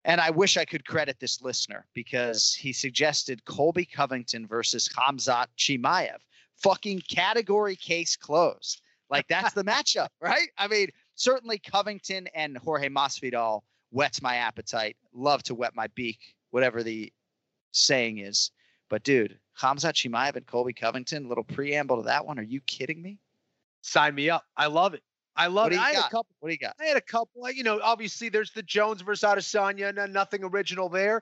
Speaker 8: And I wish I could credit this listener because he suggested Colby Covington versus Hamzat Chimaev. Fucking category case closed. Like that's the [LAUGHS] matchup, right? I mean, certainly Covington and Jorge Masvidal whets my appetite. Love to wet my beak, whatever the saying is. But dude, Hamzat Chimaev and Colby Covington, little preamble to that one. Are you kidding me?
Speaker 9: Sign me up. I love it. I love it. I had
Speaker 8: got?
Speaker 9: a couple.
Speaker 8: What do you got?
Speaker 9: I had a couple. You know, obviously there's the Jones versus Adesanya, no- nothing original there.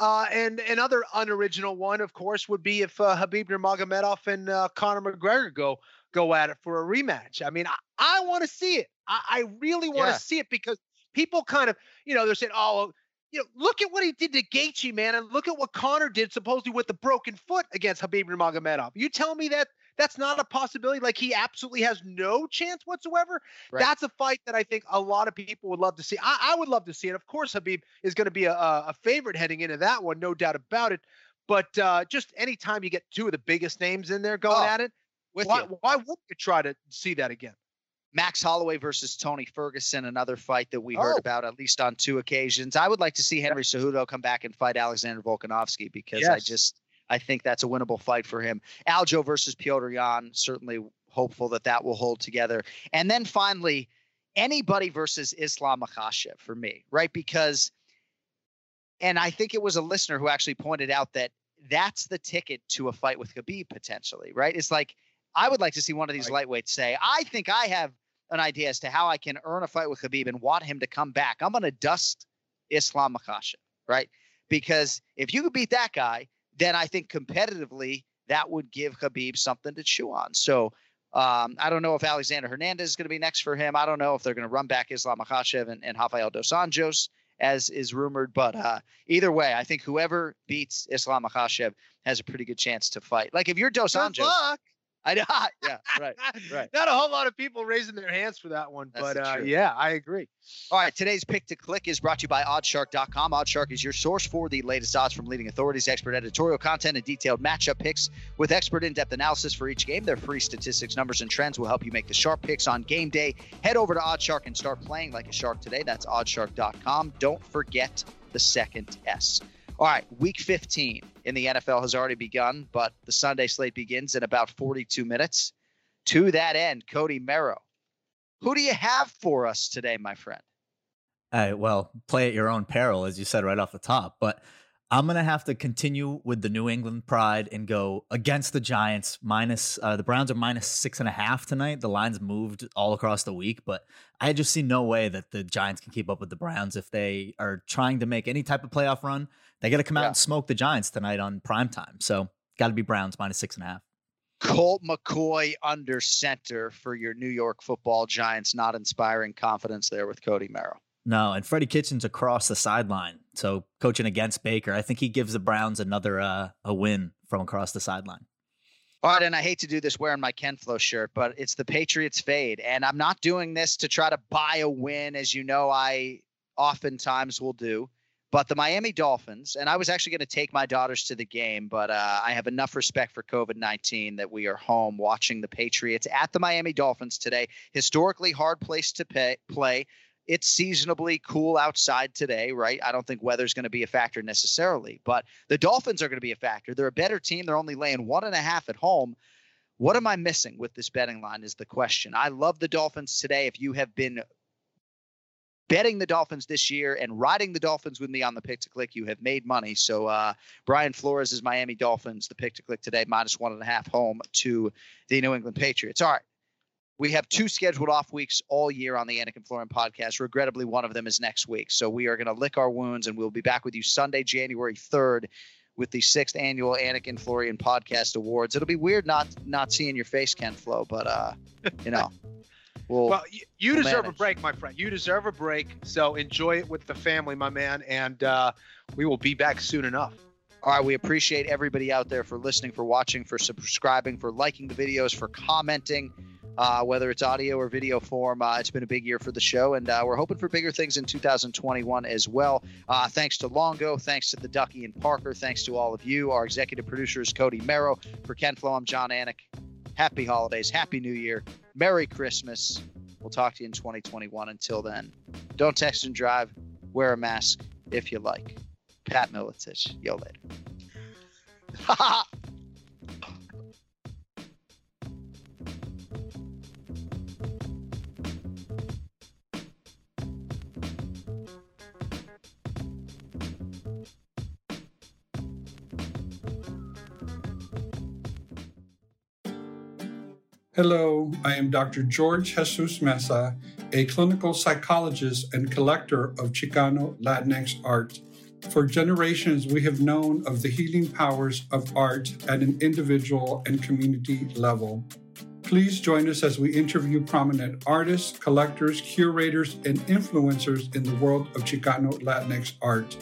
Speaker 9: Uh, and another unoriginal one, of course, would be if uh, Khabib Nurmagomedov and uh, Conor McGregor go go at it for a rematch. I mean, I, I want to see it. I, I really want to
Speaker 8: Yeah.
Speaker 9: see it because people kind of, you know, they're saying, oh, you know, look at what he did to Gaethje, man, and look at what Conor did supposedly with the broken foot against Khabib Nurmagomedov. You tell me that that's not a possibility. Like he absolutely has no chance whatsoever.
Speaker 8: Right.
Speaker 9: That's a fight that I think a lot of people would love to see. I, I would love to see it. Of course, Khabib is going to be a, a favorite heading into that one, no doubt about it. But uh, just anytime you get two of the biggest names in there going
Speaker 8: Oh,
Speaker 9: at it, why, why wouldn't you try to see that again?
Speaker 8: Max Holloway versus Tony Ferguson, another fight that we heard
Speaker 9: Oh.
Speaker 8: about at least on two occasions. I would like to see Henry Cejudo come back and fight Alexander Volkanovski because I just I think that's a winnable fight for him. Aljo versus Petr Yan, certainly hopeful that that will hold together. And then finally, anybody versus Islam Makhachev for me, right? Because, and I think it was a listener who actually pointed out that that's the ticket to a fight with Khabib potentially, right? It's like I would like to see one of these lightweights say, I think I have an idea as to how I can earn a fight with Khabib and want him to come back. I'm going to dust Islam Makhachev, right? Because if you could beat that guy, then I think competitively that would give Khabib something to chew on. So um, I don't know if Alexander Hernandez is going to be next for him. I don't know if they're going to run back Islam Makhachev and, and Rafael Dos Anjos, as is rumored. But uh, either way, I think whoever beats Islam Makhachev has a pretty good chance to fight. Like if you're Dos
Speaker 9: Good
Speaker 8: Anjos,
Speaker 9: luck.
Speaker 8: I know, [LAUGHS] yeah, right, right.
Speaker 9: Not a whole lot of people raising their hands for that one,
Speaker 8: That's
Speaker 9: but uh, yeah, I agree.
Speaker 8: All right, today's pick to click is brought to you by Oddshark.com. Oddshark is your source for the latest odds from leading authorities, expert editorial content, and detailed matchup picks with expert in-depth analysis for each game. Their free statistics, numbers, and trends will help you make the sharp picks on game day. Head over to Oddshark and start playing like a shark today. That's Oddshark.com. Don't forget the second S. All right, week 15 in the NFL has already begun, but the Sunday slate begins in about 42 minutes. To that end, Cody Merrow, who do you have for us today, my friend?
Speaker 5: Right, well, play at your own peril, as you said right off the top. But I'm gonna have to continue with the New England pride and go against the Giants. Minus uh, the Browns are minus six and a half tonight. The lines moved all across the week, but I just see no way that the Giants can keep up with the Browns if they are trying to make any type of playoff run. They got to come out
Speaker 8: Yeah.
Speaker 5: and smoke the Giants tonight on prime time. So got to be Browns minus six and a half.
Speaker 8: Colt McCoy under center for your New York football giants, not inspiring confidence there with Cody Merrow.
Speaker 5: No, and Freddie Kitchens across the sideline. So coaching against Baker, I think he gives the Browns another uh, a win from across the sideline.
Speaker 8: All right, and I hate to do this wearing my Ken Flo shirt, but it's the Patriots fade. And I'm not doing this to try to buy a win, as you know I oftentimes will do. But the Miami Dolphins, and I was actually going to take my daughters to the game, but uh, I have enough respect for COVID 19 that we are home watching the Patriots at the Miami Dolphins today. Historically hard place to pay, play. It's seasonably cool outside today, right? I don't think weather's going to be a factor necessarily, but the Dolphins are going to be a factor. They're a better team. They're only laying one and a half at home. What am I missing with this betting line is the question. I love the Dolphins today. If you have been betting the Dolphins this year and riding the Dolphins with me on the pick to click, you have made money. So uh, Brian Flores is Miami Dolphins, the pick to click today, minus one and a half home to the New England Patriots. All right. We have two scheduled off weeks all year on the Anik and Florian podcast. Regrettably, one of them is next week. So we are going to lick our wounds and we'll be back with you Sunday, January 3rd with the sixth annual Anik and Florian podcast awards. It'll be weird not not seeing your face, Ken Flo, but uh, you know, [LAUGHS] we'll
Speaker 9: Well, you, you deserve
Speaker 8: manage.
Speaker 9: a break, my friend. You deserve a break. So enjoy it with the family, my man. And uh, we will be back soon enough.
Speaker 8: All right, we appreciate everybody out there for listening, for watching, for subscribing, for liking the videos, for commenting, uh, whether it's audio or video form. Uh, it's been a big year for the show, and uh, we're hoping for bigger things in 2021 as well. Uh, thanks to Longo, thanks to the Ducky and Parker, thanks to all of you. Our executive producer is Cody Merrow. For Ken Flo, I'm Jon Anik. Happy holidays, Happy New Year, Merry Christmas. We'll talk to you in 2021. Until then, don't text and drive. Wear a mask if you like. Pat Miletich. Yo later. [LAUGHS]
Speaker 12: Hello, I am Dr. George Jesus Mesa, a clinical psychologist and collector of Chicano Latinx art. For generations, we have known of the healing powers of art at an individual and community level. Please join us as we interview prominent artists, collectors, curators, and influencers in the world of Chicano Latinx art.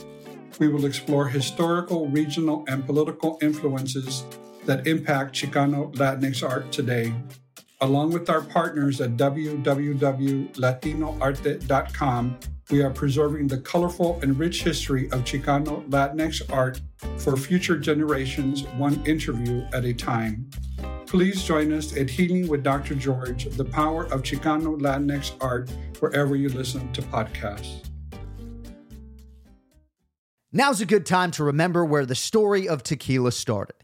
Speaker 12: We will explore historical, regional, and political influences that impact Chicano Latinx art today. Along with our partners at www.latinoarte.com, we are preserving the colorful and rich history of Chicano Latinx art for future generations, one interview at a time. Please join us at Healing with Dr. George, the power of Chicano Latinx art, wherever you listen to podcasts.
Speaker 8: Now's a good time to remember where the story of tequila started.